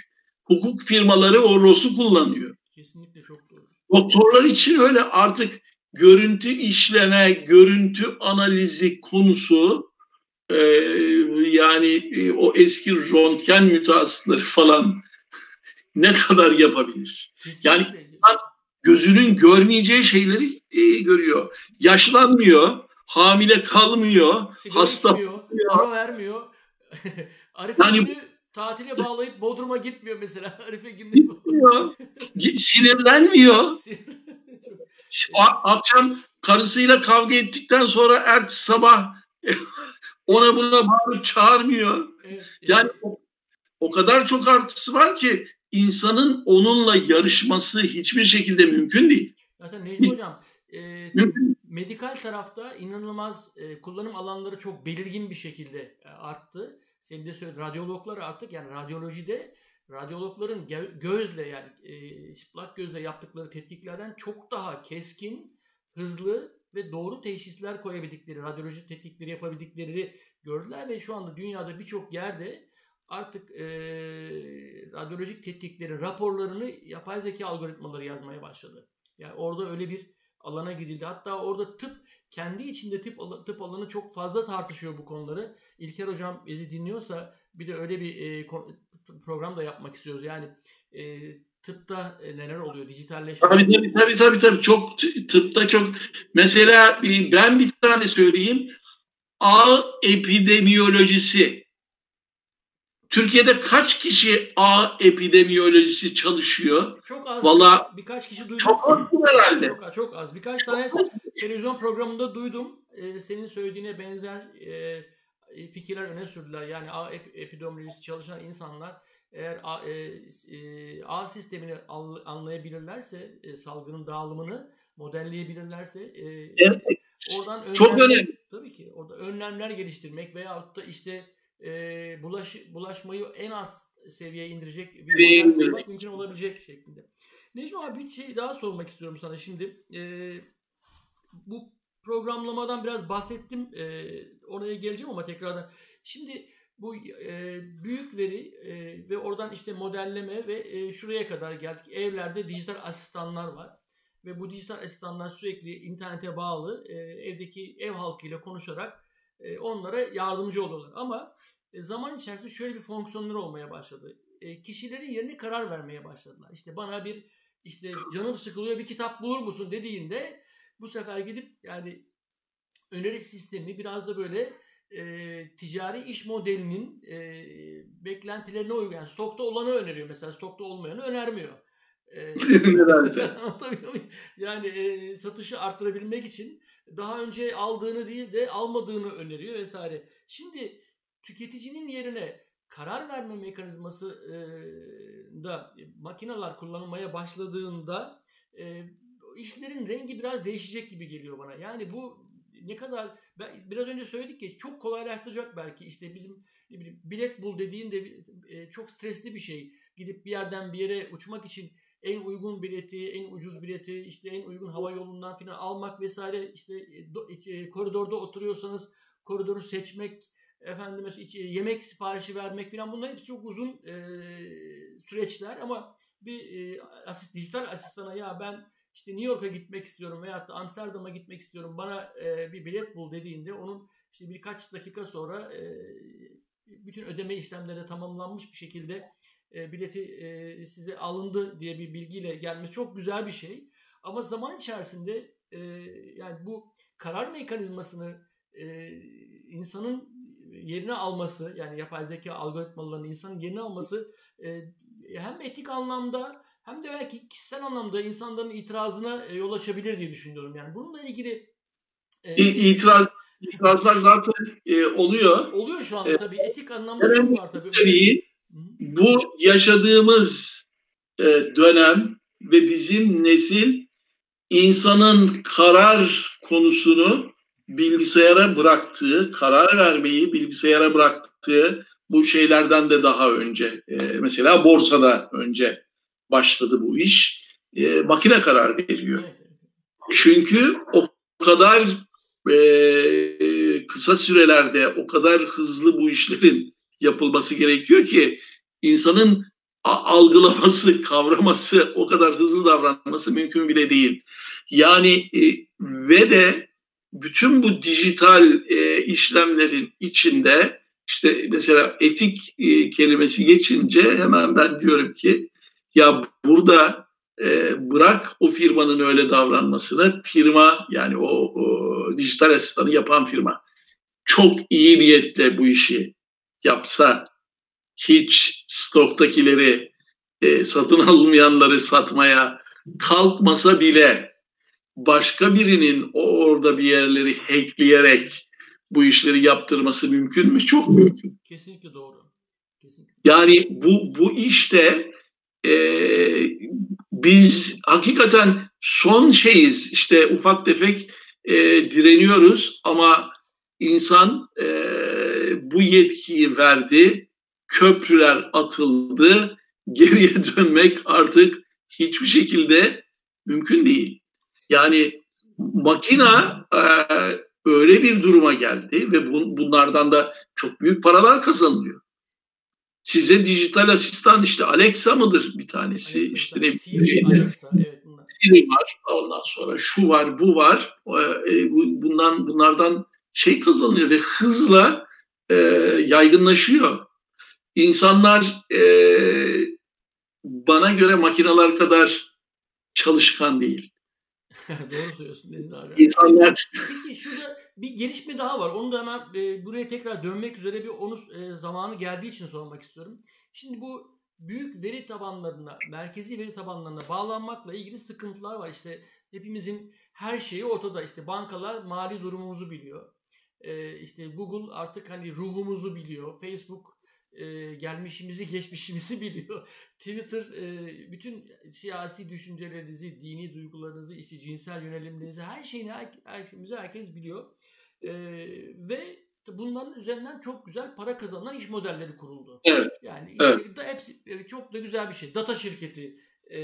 hukuk firmaları o Ross'u kullanıyor. Kesinlikle çok doğru. Doktorlar için öyle artık görüntü işleme, görüntü analizi konusu e, yani e, o eski röntgen mütehassısları falan ne kadar yapabilir? Yani gözünün görmeyeceği şeyleri e, görüyor. Yaşlanmıyor, hamile kalmıyor, Sigara hasta içmiyor, para vermiyor. Arife Yani- günü tatile bağlayıp Bodrum'a gitmiyor mesela. Arife günü. gitmiyor, sinirlenmiyor. Akşam karısıyla kavga ettikten sonra ertesi sabah ona buna bağırıp çağırmıyor. evet, Yani o, o kadar çok artısı var ki insanın onunla yarışması hiçbir şekilde mümkün değil. Zaten Necmi Hocam e, medikal tarafta inanılmaz e, kullanım alanları çok belirgin bir şekilde e, arttı. Senin de söyle radyologlar artık yani radyolojide radyologların gö- gözle yani e, çıplak gözle yaptıkları tetkiklerden çok daha keskin, hızlı ve doğru teşhisler koyabildikleri, radyoloji tetkikleri yapabildikleri gördüler ve şu anda dünyada birçok yerde artık e, radyolojik tetkiklerin raporlarını yapay zeka algoritmaları yazmaya başladı. Yani orada öyle bir alana gidildi. Hatta orada tıp kendi içinde tıp tıp alanı çok fazla tartışıyor bu konuları. İlker hocam bizi dinliyorsa bir de öyle bir e, program da yapmak istiyoruz. Yani e, tıpta e, neler oluyor? Dijitalleşme. Tabii tabii tabii tabii, tabii. çok tıpta çok mesela ben bir tane söyleyeyim ağ epidemiyolojisi Türkiye'de kaç kişi ağ epidemiyolojisi çalışıyor? Çok az. Vallahi birkaç kişi duydum. Çok az herhalde. Çok az, çok az. Birkaç tane televizyon programında duydum. Ee, senin söylediğine benzer e, fikirler öne sürdüler. Yani A ep- epidemiolojisi çalışan insanlar eğer A, e, e, A sistemini anlayabilirlerse e, salgının dağılımını modelleyebilirlerse e, Evet. oradan Çok önlemler- önemli. Tabii ki orada önlemler geliştirmek veyahut da işte e, bulaş, bulaşmayı en az seviyeye indirecek bir kurmak mümkün olabilecek şeklinde. Necmi abi bir şey daha sormak istiyorum sana şimdi. E, bu programlamadan biraz bahsettim. E, oraya geleceğim ama tekrardan. Şimdi bu e, büyük veri e, ve oradan işte modelleme ve e, şuraya kadar geldik. Evlerde dijital asistanlar var. Ve bu dijital asistanlar sürekli internete bağlı e, evdeki ev halkıyla konuşarak e, onlara yardımcı oluyorlar. Ama zaman içerisinde şöyle bir fonksiyonları olmaya başladı. E, kişilerin yerine karar vermeye başladılar. İşte bana bir işte canım sıkılıyor bir kitap bulur musun dediğinde bu sefer gidip yani öneri sistemi biraz da böyle e, ticari iş modelinin e, beklentilerine uygun. Yani stokta olanı öneriyor mesela stokta olmayanı önermiyor. E? Yani e, satışı arttırabilmek için daha önce aldığını değil de almadığını öneriyor vesaire. Şimdi tüketicinin yerine karar verme mekanizması e, da makineler kullanılmaya başladığında e, işlerin rengi biraz değişecek gibi geliyor bana. Yani bu ne kadar biraz önce söyledik ki çok kolaylaştıracak belki işte bizim bilet bul dediğinde e, çok stresli bir şey. Gidip bir yerden bir yere uçmak için en uygun bileti, en ucuz bileti, işte en uygun hava yolundan falan almak vesaire işte do, koridorda oturuyorsanız koridoru seçmek, efendim işte yemek siparişi vermek falan bunlar hepsi çok uzun e, süreçler ama bir e, asist, dijital asistana ya ben işte New York'a gitmek istiyorum veyahut da Amsterdam'a gitmek istiyorum bana e, bir bilet bul dediğinde onun işte birkaç dakika sonra e, bütün ödeme işlemleri tamamlanmış bir şekilde e, bileti e, size alındı diye bir bilgiyle gelmesi çok güzel bir şey. Ama zaman içerisinde e, yani bu karar mekanizmasını e, insanın yerine alması yani yapay zeka algoritmalarının insanın yerine alması e, hem etik anlamda hem de belki kişisel anlamda insanların itirazına e, yol açabilir diye düşünüyorum. Yani bununla ilgili e, itiraz itirazlar zaten e, oluyor. oluyor şu anda E, tabii. Etik anlamda evet, çok var tabii. Tabii bu yaşadığımız e, dönem ve bizim nesil insanın karar konusunu bilgisayara bıraktığı, karar vermeyi bilgisayara bıraktığı bu şeylerden de daha önce e, mesela borsada önce başladı bu iş. E, makine karar veriyor. Çünkü o kadar e, kısa sürelerde o kadar hızlı bu işlerin yapılması gerekiyor ki insanın algılaması, kavraması, o kadar hızlı davranması mümkün bile değil. Yani e, ve de bütün bu dijital e, işlemlerin içinde işte mesela etik e, kelimesi geçince hemen ben diyorum ki ya burada e, bırak o firmanın öyle davranmasını firma yani o, o dijital asistanı yapan firma çok iyi niyetle bu işi yapsa hiç stoktakileri e, satın almayanları satmaya kalkmasa bile başka birinin orada bir yerleri hackleyerek bu işleri yaptırması mümkün mü? Çok mümkün. Kesinlikle doğru. Kesinlikle. Yani bu bu işte e, biz hakikaten son şeyiz. İşte ufak tefek e, direniyoruz ama insan e, bu yetkiyi verdi. Köprüler atıldı. Geriye dönmek artık hiçbir şekilde mümkün değil. Yani makina e, öyle bir duruma geldi ve bu, bunlardan da çok büyük paralar kazanılıyor. Size dijital asistan işte Alexa mıdır bir tanesi Alexa, işte ne Siri, Alexa, evet, Siri var ondan sonra şu var bu var e, bundan bunlardan şey kazanılıyor ve hızla e, yaygınlaşıyor. İnsanlar e, bana göre makineler kadar çalışkan değil. Doğru söylüyorsun Nezmi abi. İnsanlar... Peki şurada bir gelişme daha var. Onu da hemen e, buraya tekrar dönmek üzere bir onu e, zamanı geldiği için sormak istiyorum. Şimdi bu büyük veri tabanlarına, merkezi veri tabanlarına bağlanmakla ilgili sıkıntılar var. İşte hepimizin her şeyi ortada. İşte bankalar mali durumumuzu biliyor. E, işte Google artık hani ruhumuzu biliyor. Facebook e, gelmişimizi geçmişimizi biliyor. Twitter e, bütün siyasi düşüncelerinizi, dini duygularınızı, işte cinsel yönelimlerinizi her şeyini her, her şeyimizi herkes biliyor. E, ve bunların üzerinden çok güzel para kazanılan iş modelleri kuruldu. Evet. Yani evet. da hepsi çok da güzel bir şey. Data şirketi e,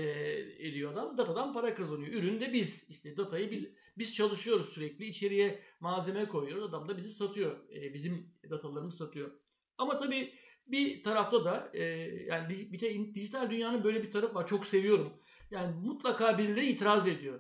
ediyor adam. Datadan para kazanıyor. Ürün de biz. işte datayı biz biz çalışıyoruz sürekli. içeriye malzeme koyuyoruz. Adam da bizi satıyor. E, bizim datalarımızı satıyor. Ama tabii bir tarafta da e, yani bir de dijital dünyanın böyle bir tarafı var. Çok seviyorum. Yani mutlaka birileri itiraz ediyor.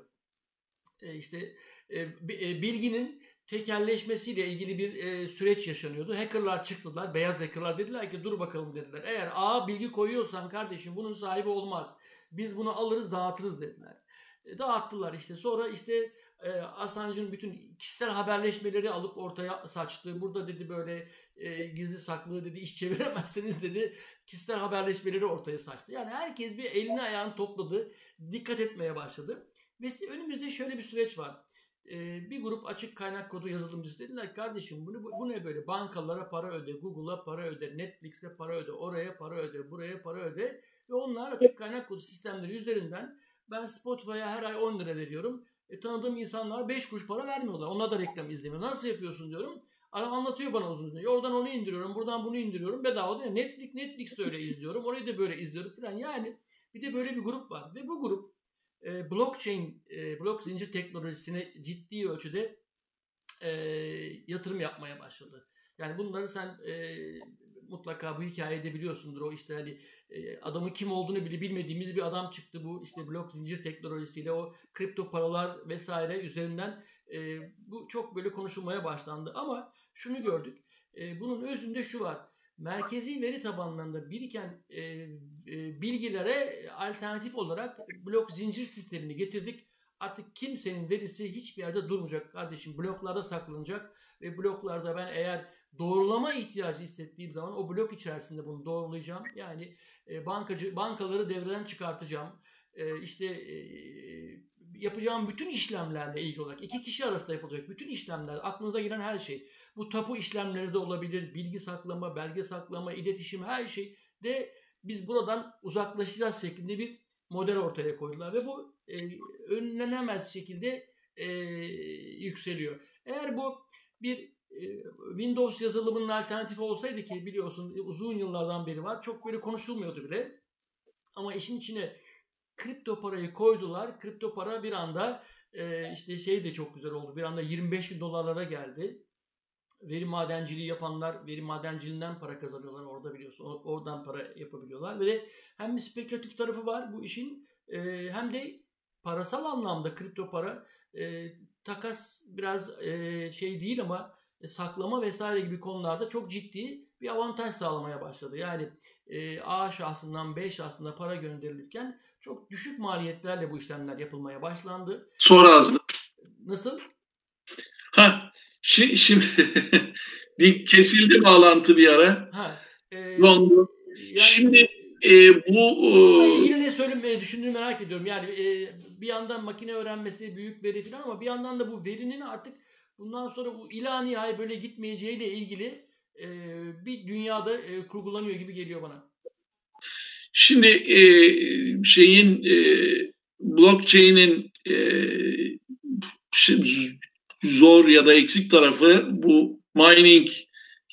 E, işte e, e, bilginin tekelleşmesiyle ilgili bir e, süreç yaşanıyordu. Hackerlar çıktılar, beyaz hackerlar dediler ki dur bakalım dediler. Eğer A bilgi koyuyorsan kardeşim bunun sahibi olmaz. Biz bunu alırız dağıtırız dediler. E, dağıttılar işte. Sonra işte e, Assange'ın bütün kişisel haberleşmeleri alıp ortaya saçtı. Burada dedi böyle e, gizli saklı dedi iş çeviremezseniz dedi kişisel haberleşmeleri ortaya saçtı. Yani herkes bir elini ayağını topladı. Dikkat etmeye başladı. Ve önümüzde şöyle bir süreç var. E, bir grup açık kaynak kodu yazılımcısı dediler kardeşim bunu bu ne böyle bankalara para öde, Google'a para öde, Netflix'e para öde, oraya para öde, buraya para öde ve onlar açık kaynak kodu sistemleri üzerinden ben Spotify'a her ay 10 lira veriyorum. E, tanıdığım insanlar 5 kuruş para vermiyorlar. Onlar da reklam izlemiyor. Nasıl yapıyorsun diyorum. Adam anlatıyor bana uzun uzun. Oradan onu indiriyorum, buradan bunu indiriyorum. Bedava değil. Netflix, Netflix'te öyle izliyorum. Orayı da böyle izliyorum falan. Yani bir de böyle bir grup var. Ve bu grup e, blockchain, e, blok zincir teknolojisine ciddi ölçüde e, yatırım yapmaya başladı. Yani bunları sen e, mutlaka bu hikayede biliyorsundur. O işte hani e, adamın kim olduğunu bile bilmediğimiz bir adam çıktı. Bu işte blok zincir teknolojisiyle o kripto paralar vesaire üzerinden e, bu çok böyle konuşulmaya başlandı. Ama şunu gördük. E, bunun özünde şu var. Merkezi veri tabanlarında biriken e, e, bilgilere alternatif olarak blok zincir sistemini getirdik. Artık kimsenin verisi hiçbir yerde durmayacak kardeşim. Bloklarda saklanacak ve bloklarda ben eğer doğrulama ihtiyacı hissettiğim zaman o blok içerisinde bunu doğrulayacağım. Yani e, bankacı bankaları devreden çıkartacağım. E, işte e, yapacağım bütün işlemlerle ilgili olarak iki kişi arasında yapılacak bütün işlemler, aklınıza gelen her şey. Bu tapu işlemleri de olabilir, bilgi saklama, belge saklama, iletişim her şey de biz buradan uzaklaşacağız şeklinde bir model ortaya koydular ve bu e, önlenemez şekilde e, yükseliyor. Eğer bu bir Windows yazılımının alternatifi olsaydı ki biliyorsun uzun yıllardan beri var. Çok böyle konuşulmuyordu bile. Ama işin içine kripto parayı koydular. Kripto para bir anda e, işte şey de çok güzel oldu. Bir anda 25 bin dolarlara geldi. veri madenciliği yapanlar veri madenciliğinden para kazanıyorlar orada biliyorsun. Oradan para yapabiliyorlar. Ve hem bir spekülatif tarafı var bu işin e, hem de parasal anlamda kripto para e, takas biraz e, şey değil ama e, saklama vesaire gibi konularda çok ciddi bir avantaj sağlamaya başladı. Yani e, A şahsından B şahsına para gönderilirken çok düşük maliyetlerle bu işlemler yapılmaya başlandı. Sonra azdı. Nasıl? Ha, şimdi, şimdi bir kesildi bağlantı bir ara. Ha, e, yani, şimdi e, bu e, yine ne söylemeye düşündüğünü merak ediyorum. Yani e, bir yandan makine öğrenmesi, büyük veri falan ama bir yandan da bu verinin artık bundan sonra bu ilahi hay böyle gitmeyeceğiyle ilgili e, bir dünyada e, kurgulanıyor gibi geliyor bana. Şimdi e, şeyin e, blockchain'in e, zor ya da eksik tarafı bu mining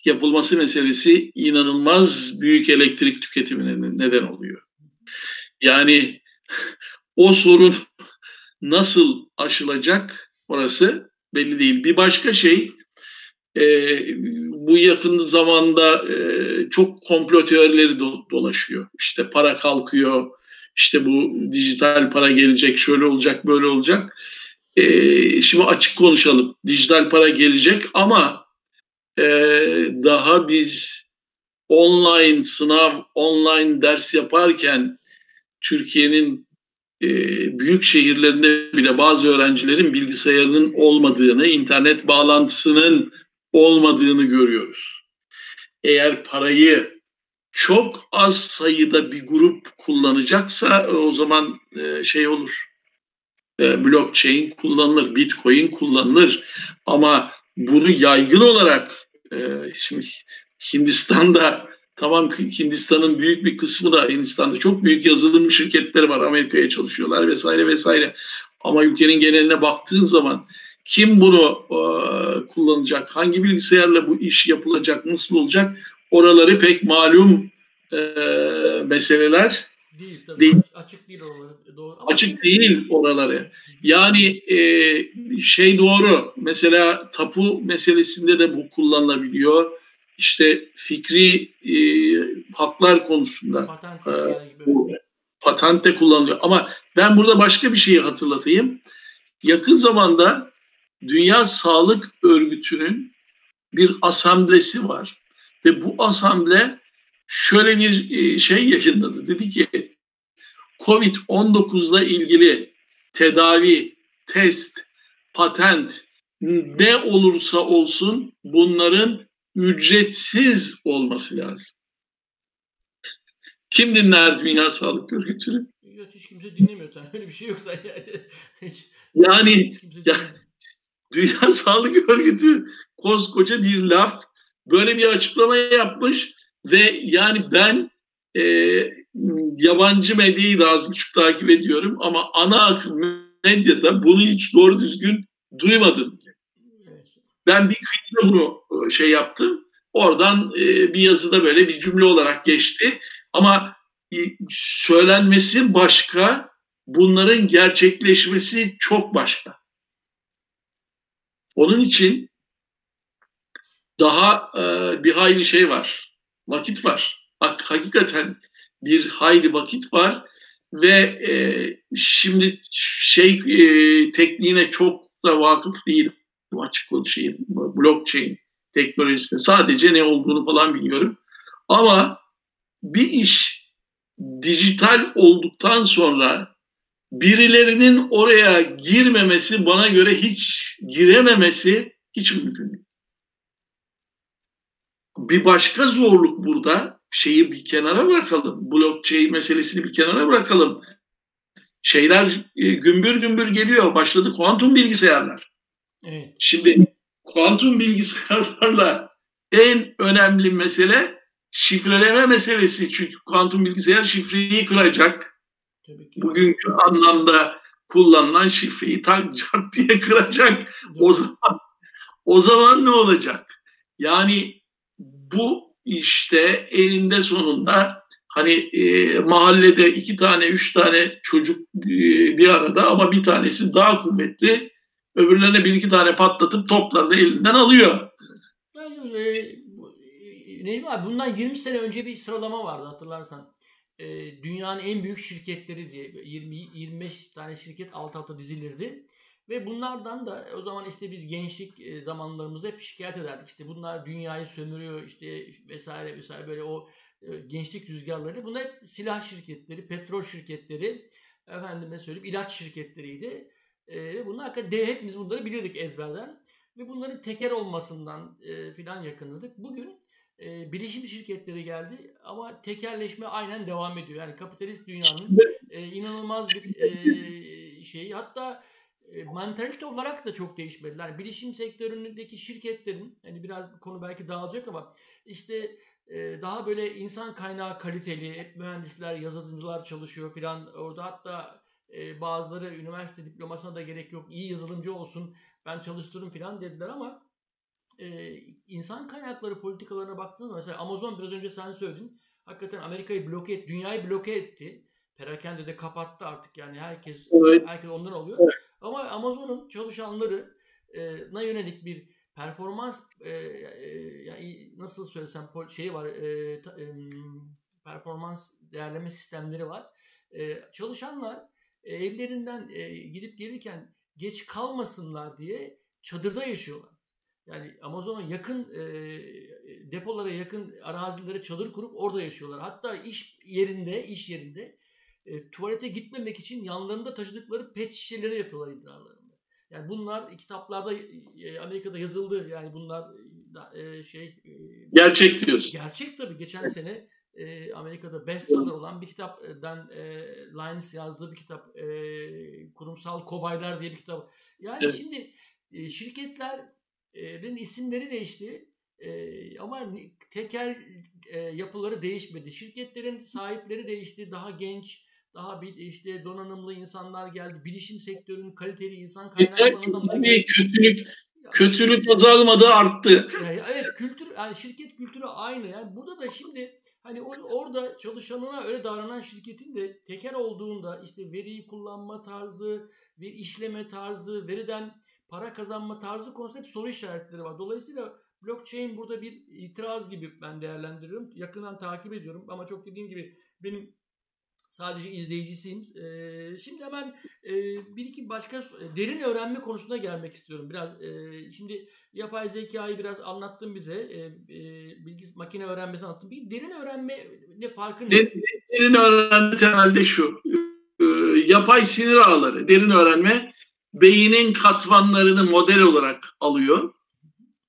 yapılması meselesi inanılmaz büyük elektrik tüketimine neden oluyor. Yani o sorun nasıl aşılacak orası belli değil. Bir başka şey e, bu yakın zamanda e, çok komplo teorileri do, dolaşıyor. İşte para kalkıyor, işte bu dijital para gelecek, şöyle olacak, böyle olacak. E, şimdi açık konuşalım. Dijital para gelecek ama e, daha biz online sınav, online ders yaparken Türkiye'nin e, büyük şehirlerinde bile bazı öğrencilerin bilgisayarının olmadığını, internet bağlantısının olmadığını görüyoruz. Eğer parayı çok az sayıda bir grup kullanacaksa o zaman e, şey olur. E, blockchain kullanılır, bitcoin kullanılır. Ama bunu yaygın olarak e, şimdi Hindistan'da tamam Hindistan'ın büyük bir kısmı da Hindistan'da çok büyük yazılım şirketleri var. Amerika'ya çalışıyorlar vesaire vesaire. Ama ülkenin geneline baktığın zaman kim bunu e, kullanacak? Hangi bilgisayarla bu iş yapılacak? Nasıl olacak? Oraları pek malum e, meseleler değil. Tabii. değil. Açık değil oraları. Doğru. Açık değil oraları. Yani e, şey doğru. Mesela tapu meselesinde de bu kullanılabiliyor. İşte fikri e, haklar konusunda patent, e, bu, patente kullanılıyor. Ama ben burada başka bir şeyi hatırlatayım. Yakın zamanda Dünya Sağlık Örgütü'nün bir asamblesi var. Ve bu asamble şöyle bir e, şey yayınladı. Dedi ki Covid-19 ile ilgili tedavi, test, patent ne olursa olsun bunların ücretsiz olması lazım. Kim dinler Dünya Sağlık Örgütü'nü? Hiç kimse dinlemiyor. Öyle bir şey yoksa yani. Hiç, yani hiç ya, Dünya Sağlık Örgütü koskoca bir laf böyle bir açıklama yapmış ve yani ben e, yabancı medyayı da az buçuk takip ediyorum ama ana akım medyada bunu hiç doğru düzgün duymadım. Ben bir kıyıda bunu e, şey yaptım. Oradan e, bir yazıda böyle bir cümle olarak geçti. Ama e, söylenmesi başka, bunların gerçekleşmesi çok başka. Onun için daha bir hayli şey var. Vakit var. Bak hakikaten bir hayli vakit var ve şimdi şey e, tekniğine çok da vakıf değilim açık konuşayım. Blockchain teknolojisinde sadece ne olduğunu falan biliyorum. Ama bir iş dijital olduktan sonra birilerinin oraya girmemesi bana göre hiç girememesi hiç mümkün değil. Bir başka zorluk burada şeyi bir kenara bırakalım. Blockchain meselesini bir kenara bırakalım. Şeyler e, gümbür gümbür geliyor. Başladı kuantum bilgisayarlar. Evet. Şimdi kuantum bilgisayarlarla en önemli mesele şifreleme meselesi. Çünkü kuantum bilgisayar şifreyi kıracak. Bugünkü anlamda kullanılan şifreyi tak diye kıracak. O zaman o zaman ne olacak? Yani bu işte elinde sonunda hani e, mahallede iki tane, üç tane çocuk e, bir arada ama bir tanesi daha kuvvetli öbürlerine bir iki tane patlatıp toplarını elinden alıyor. e, Necmi abi bundan 20 sene önce bir sıralama vardı hatırlarsan. E, dünyanın en büyük şirketleri diye 20 25 tane şirket alt alta dizilirdi. Ve bunlardan da o zaman işte biz gençlik e, zamanlarımızda hep şikayet ederdik. İşte bunlar dünyayı sömürüyor işte vesaire vesaire böyle o e, gençlik rüzgarları. Bunlar hep silah şirketleri, petrol şirketleri, efendime söyleyeyim ilaç şirketleriydi. E, ve bunlar hakikaten de hepimiz bunları bilirdik ezberden. Ve bunların teker olmasından e, filan yakınladık. Bugün e, bilişim şirketleri geldi ama tekerleşme aynen devam ediyor. Yani kapitalist dünyanın e, inanılmaz bir e, şeyi. Hatta e, mentalite olarak da çok değişmediler. Yani bilişim sektöründeki şirketlerin hani biraz bu konu belki dağılacak ama işte e, daha böyle insan kaynağı kaliteli, hep mühendisler, yazılımcılar çalışıyor filan. Orada hatta e, bazıları üniversite diplomasına da gerek yok, iyi yazılımcı olsun, ben çalıştırırım filan dediler ama e, insan kaynakları politikalarına baktığınızda mesela Amazon biraz önce sen söyledin. Hakikaten Amerika'yı bloke etti, dünyayı bloke etti. Perakende de kapattı artık yani herkes evet. herkes ondan alıyor. Evet. Ama Amazon'un çalışanları na yönelik bir performans e, e, yani nasıl söylesem şey var e, ta, e, performans değerleme sistemleri var. E, çalışanlar e, evlerinden e, gidip gelirken geç kalmasınlar diye çadırda yaşıyorlar. Yani Amazon'a yakın e, depolara yakın arazilere çadır kurup orada yaşıyorlar. Hatta iş yerinde, iş yerinde e, tuvalete gitmemek için yanlarında taşıdıkları pet şişeleri yapıyorlar idrarlarında. Yani bunlar kitaplarda e, Amerika'da yazıldı. Yani bunlar e, şey e, gerçek diyorsun. Gerçek tabii. Geçen sene e, Amerika'da bestseller olan bir kitaptan e, Linus yazdığı bir kitap e, Kurumsal Kobaylar diye bir kitap. Yani evet. şimdi e, şirketlerin isimleri değişti. E, ama tekel e, yapıları değişmedi. Şirketlerin sahipleri değişti. Daha genç, daha bir işte donanımlı insanlar geldi. Bilişim sektörünün kaliteli insan kaynaklarından tabii kötülük kötülük azalmadı arttı. Yani, evet kültür yani şirket kültürü aynı. Yani burada da şimdi hani orada çalışanına öyle davranan şirketin de teker olduğunda işte veriyi kullanma tarzı, bir işleme tarzı, veriden para kazanma tarzı konusunda hep soru işaretleri var. Dolayısıyla blockchain burada bir itiraz gibi ben değerlendiriyorum. Yakından takip ediyorum ama çok dediğim gibi benim Sadece izleyicisiyim. Ee, şimdi hemen e, bir iki başka e, derin öğrenme konusuna gelmek istiyorum. Biraz e, şimdi yapay zekayı biraz anlattın bize. E, e, bilgi makine öğrenmesi anlattın. Bir derin öğrenme ne farkı ne? Derin öğrenme temelde şu. E, yapay sinir ağları, derin öğrenme beynin katmanlarını model olarak alıyor.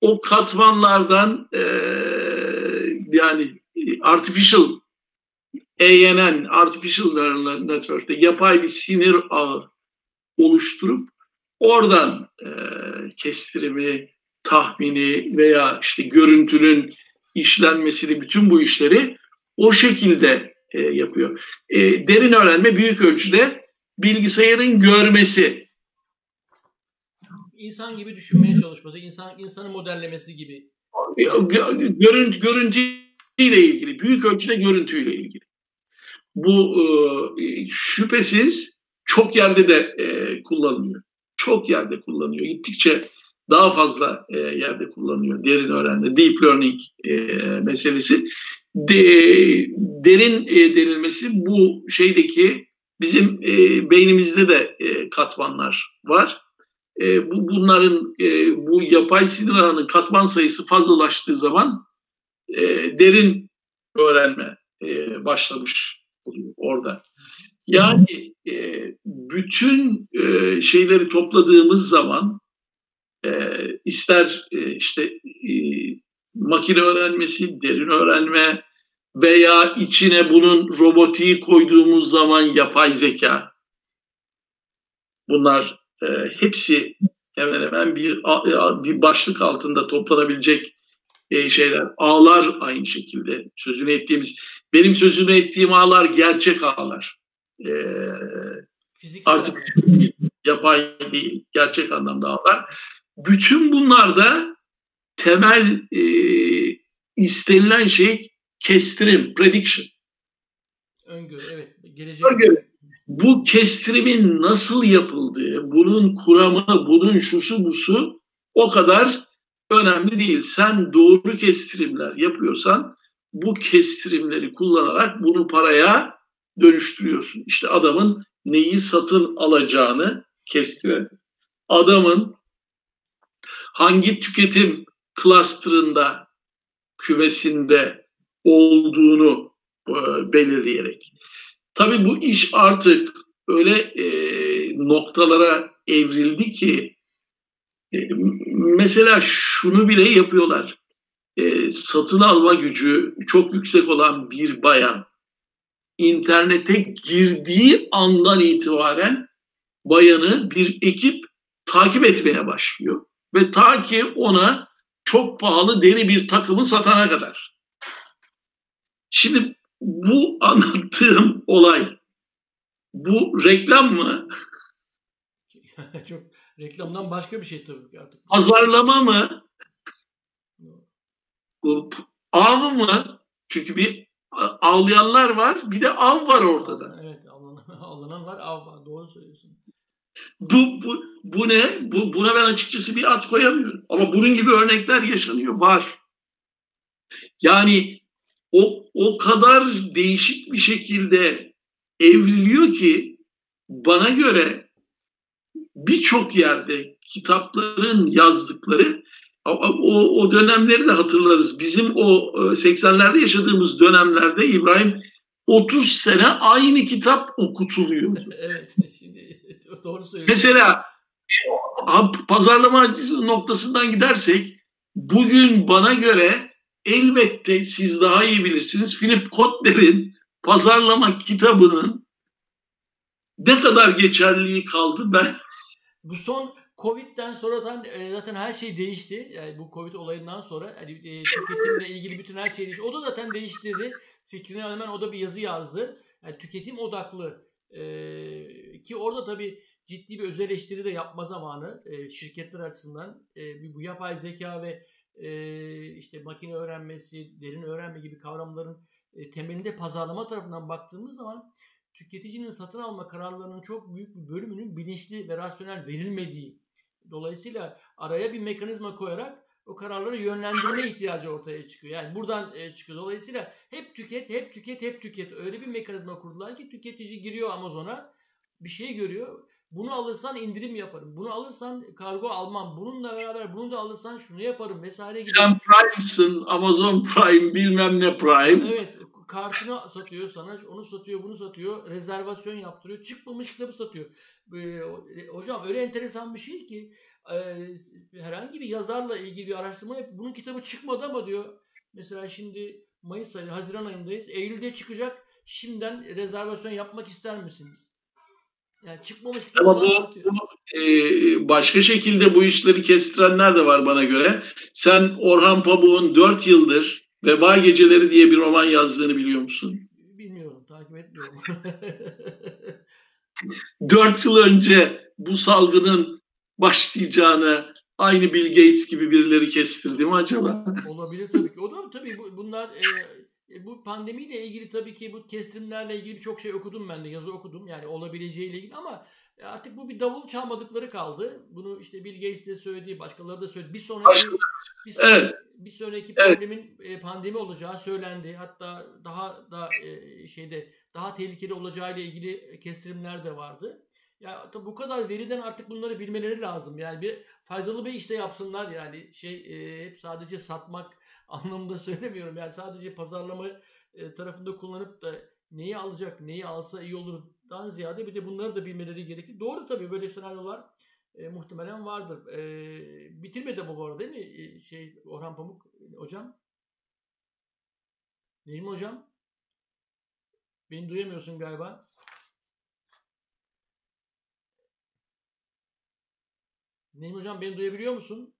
O katmanlardan e, yani artificial ANN, Artificial Neural Network'te yapay bir sinir ağı oluşturup oradan e, kestirimi, tahmini veya işte görüntünün işlenmesini, bütün bu işleri o şekilde e, yapıyor. E, derin öğrenme büyük ölçüde bilgisayarın görmesi. İnsan gibi düşünmeye çalışması, insan insanı modellemesi gibi. Görüntü, görüntüyle ilgili, büyük ölçüde görüntüyle ilgili bu e, şüphesiz çok yerde de e, kullanılıyor. Çok yerde kullanılıyor. Gittikçe daha fazla e, yerde kullanılıyor. Derin öğrenme, deep learning meselesi. De, derin e, denilmesi bu şeydeki bizim beynimizde de katmanlar var. E, bu bunların e, bu yapay sinir ağının katman sayısı fazlalaştığı zaman e, derin öğrenme e, başlamış oluyor orada. Yani e, bütün e, şeyleri topladığımız zaman e, ister e, işte e, makine öğrenmesi, derin öğrenme veya içine bunun robotiği koyduğumuz zaman yapay zeka. Bunlar e, hepsi hemen hemen bir bir başlık altında toplanabilecek e, şeyler. Ağlar aynı şekilde sözünü ettiğimiz benim sözünü ettiğim ağlar gerçek ağlar. Ee, artık değil, yapay değil, gerçek anlamda ağlar. Bütün bunlarda temel e, istenilen şey kestirim, prediction. Öngörü, evet. Gelecek. Öngörü. Bu kestirimin nasıl yapıldığı, bunun kuramı, bunun şusu busu o kadar önemli değil. Sen doğru kestirimler yapıyorsan bu kestirimleri kullanarak bunu paraya dönüştürüyorsun. İşte adamın neyi satın alacağını kestiren. Adamın hangi tüketim cluster'ında kümesinde olduğunu e, belirleyerek. Tabii bu iş artık öyle e, noktalara evrildi ki e, mesela şunu bile yapıyorlar. E, satın alma gücü çok yüksek olan bir bayan internete girdiği andan itibaren bayanı bir ekip takip etmeye başlıyor. Ve ta ki ona çok pahalı deri bir takımı satana kadar. Şimdi bu anlattığım olay bu reklam mı? çok reklamdan başka bir şey tabii ki artık. Pazarlama mı? Av mı? Çünkü bir avlayanlar var, bir de av var ortada. Evet, avlanan var, av var. Doğru söylüyorsun. Bu, bu, bu ne? Bu, buna ben açıkçası bir at koyamıyorum. Ama bunun gibi örnekler yaşanıyor, var. Yani o, o kadar değişik bir şekilde evriliyor ki bana göre birçok yerde kitapların yazdıkları o, o dönemleri de hatırlarız. Bizim o 80'lerde e, yaşadığımız dönemlerde İbrahim 30 sene aynı kitap okutuluyor. evet. Şimdi doğru söylüyorsun. Mesela pazarlama noktasından gidersek bugün bana göre elbette siz daha iyi bilirsiniz. Philip Kotler'in pazarlama kitabının ne kadar geçerliliği kaldı ben. Bu son Covid'den sonra zaten, e, zaten her şey değişti. Yani bu Covid olayından sonra yani, e, tüketimle ilgili bütün her şey değişti. O da zaten değiştirdi. Fikrini hemen o da bir yazı yazdı. Yani tüketim odaklı e, ki orada tabii ciddi bir öz eleştiri de yapma zamanı şirketler açısından e, bu yapay zeka ve işte makine öğrenmesi, derin öğrenme gibi kavramların temelinde pazarlama tarafından baktığımız zaman tüketicinin satın alma kararlarının çok büyük bir bölümünün bilinçli ve rasyonel verilmediği dolayısıyla araya bir mekanizma koyarak o kararları yönlendirme ihtiyacı ortaya çıkıyor. Yani buradan e, çıkıyor. Dolayısıyla hep tüket, hep tüket, hep tüket. Öyle bir mekanizma kurdular ki tüketici giriyor Amazon'a bir şey görüyor. Bunu alırsan indirim yaparım. Bunu alırsan kargo almam. Bununla beraber bunu da alırsan şunu yaparım vesaire gibi. Sen Prime'sın. Amazon Prime bilmem ne Prime. Evet. Kartını satıyor sana. Onu satıyor, bunu satıyor. Rezervasyon yaptırıyor. Çıkmamış kitabı satıyor. Ee, hocam öyle enteresan bir şey ki e, herhangi bir yazarla ilgili bir araştırma yap. Bunun kitabı çıkmadı ama diyor. Mesela şimdi Mayıs ayı, Haziran ayındayız. Eylül'de çıkacak. Şimdiden rezervasyon yapmak ister misin? Yani çıkmamış Ama bu, bu e, başka şekilde bu işleri kestirenler de var bana göre. Sen Orhan Pamuk'un 4 yıldır Veba Geceleri diye bir roman yazdığını biliyor musun? Bilmiyorum, takip etmiyorum. 4 yıl önce bu salgının başlayacağını aynı Bill Gates gibi birileri kestirdi mi acaba? Olabilir tabii ki. O da tabii bunlar e, e, bu pandemiyle ilgili tabii ki bu kestirimlerle ilgili birçok şey okudum ben de yazı okudum yani olabileceğiyle ilgili ama e, artık bu bir davul çalmadıkları kaldı. Bunu işte Bill Gates de söyledi, başkaları da söyledi. Bir sonraki bir, sonraki, evet. bir sonraki problemin evet. pandemi olacağı söylendi. Hatta daha da şeyde daha tehlikeli olacağı ile ilgili kestirimler de vardı. Ya tabii bu kadar veriden artık bunları bilmeleri lazım. Yani bir faydalı bir işte yapsınlar yani şey e, hep sadece satmak anlamında söylemiyorum. Yani sadece pazarlama e, tarafında kullanıp da neyi alacak, neyi alsa iyi olurdan ziyade bir de bunları da bilmeleri gerekir. Doğru tabii böyle senaryolar e, muhtemelen vardır. E, bitirmedi bu arada değil mi? E, şey Orhan Pamuk hocam. Neyim hocam? Beni duyamıyorsun galiba. Neyim hocam beni duyabiliyor musun?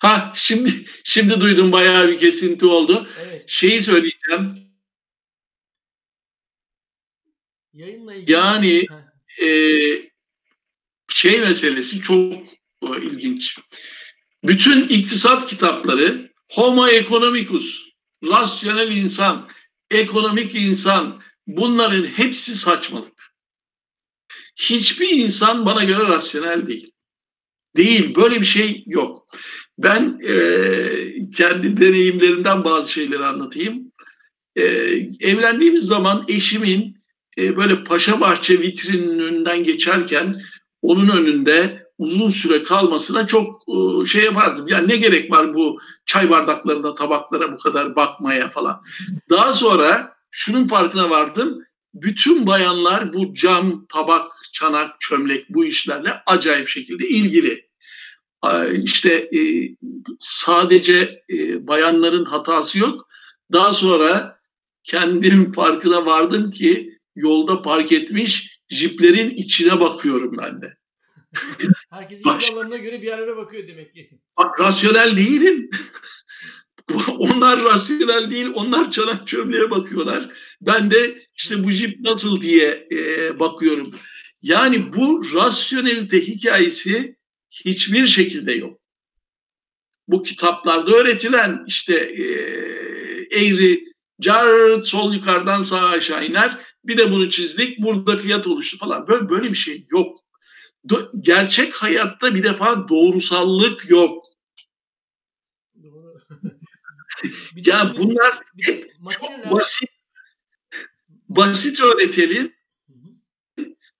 Ha şimdi şimdi duydum bayağı bir kesinti oldu. Evet. Şeyi söyleyeceğim. Yayınla ilgili. Yani e, şey meselesi çok e, ilginç. Bütün iktisat kitapları Homo economicus, rasyonel insan, ekonomik insan bunların hepsi saçmalık. Hiçbir insan bana göre rasyonel değil. Değil. Böyle bir şey yok. Ben e, kendi deneyimlerimden bazı şeyleri anlatayım. E, evlendiğimiz zaman eşimin e, böyle Paşa Bahçe vitrinin önünden geçerken onun önünde uzun süre kalmasına çok e, şey yapardım. Yani ne gerek var bu çay bardaklarına, tabaklara bu kadar bakmaya falan. Daha sonra şunun farkına vardım. Bütün bayanlar bu cam, tabak, çanak, çömlek bu işlerle acayip şekilde ilgili. İşte e, sadece e, bayanların hatası yok. Daha sonra kendim farkına vardım ki yolda park etmiş jiplerin içine bakıyorum ben de. Herkes ilgi göre bir yerlere bakıyor demek ki. Bak rasyonel değilim. onlar rasyonel değil, onlar çanak çömleğe bakıyorlar. Ben de işte bu jip nasıl diye e, bakıyorum. Yani bu rasyonelite hikayesi hiçbir şekilde yok. Bu kitaplarda öğretilen işte e, eğri, car sol yukarıdan sağa aşağı iner. Bir de bunu çizdik, burada fiyat oluştu falan. Böyle, böyle bir şey yok. Do- gerçek hayatta bir defa doğrusallık yok. Doğru. ya bunlar hep çok basit basit öğretelim.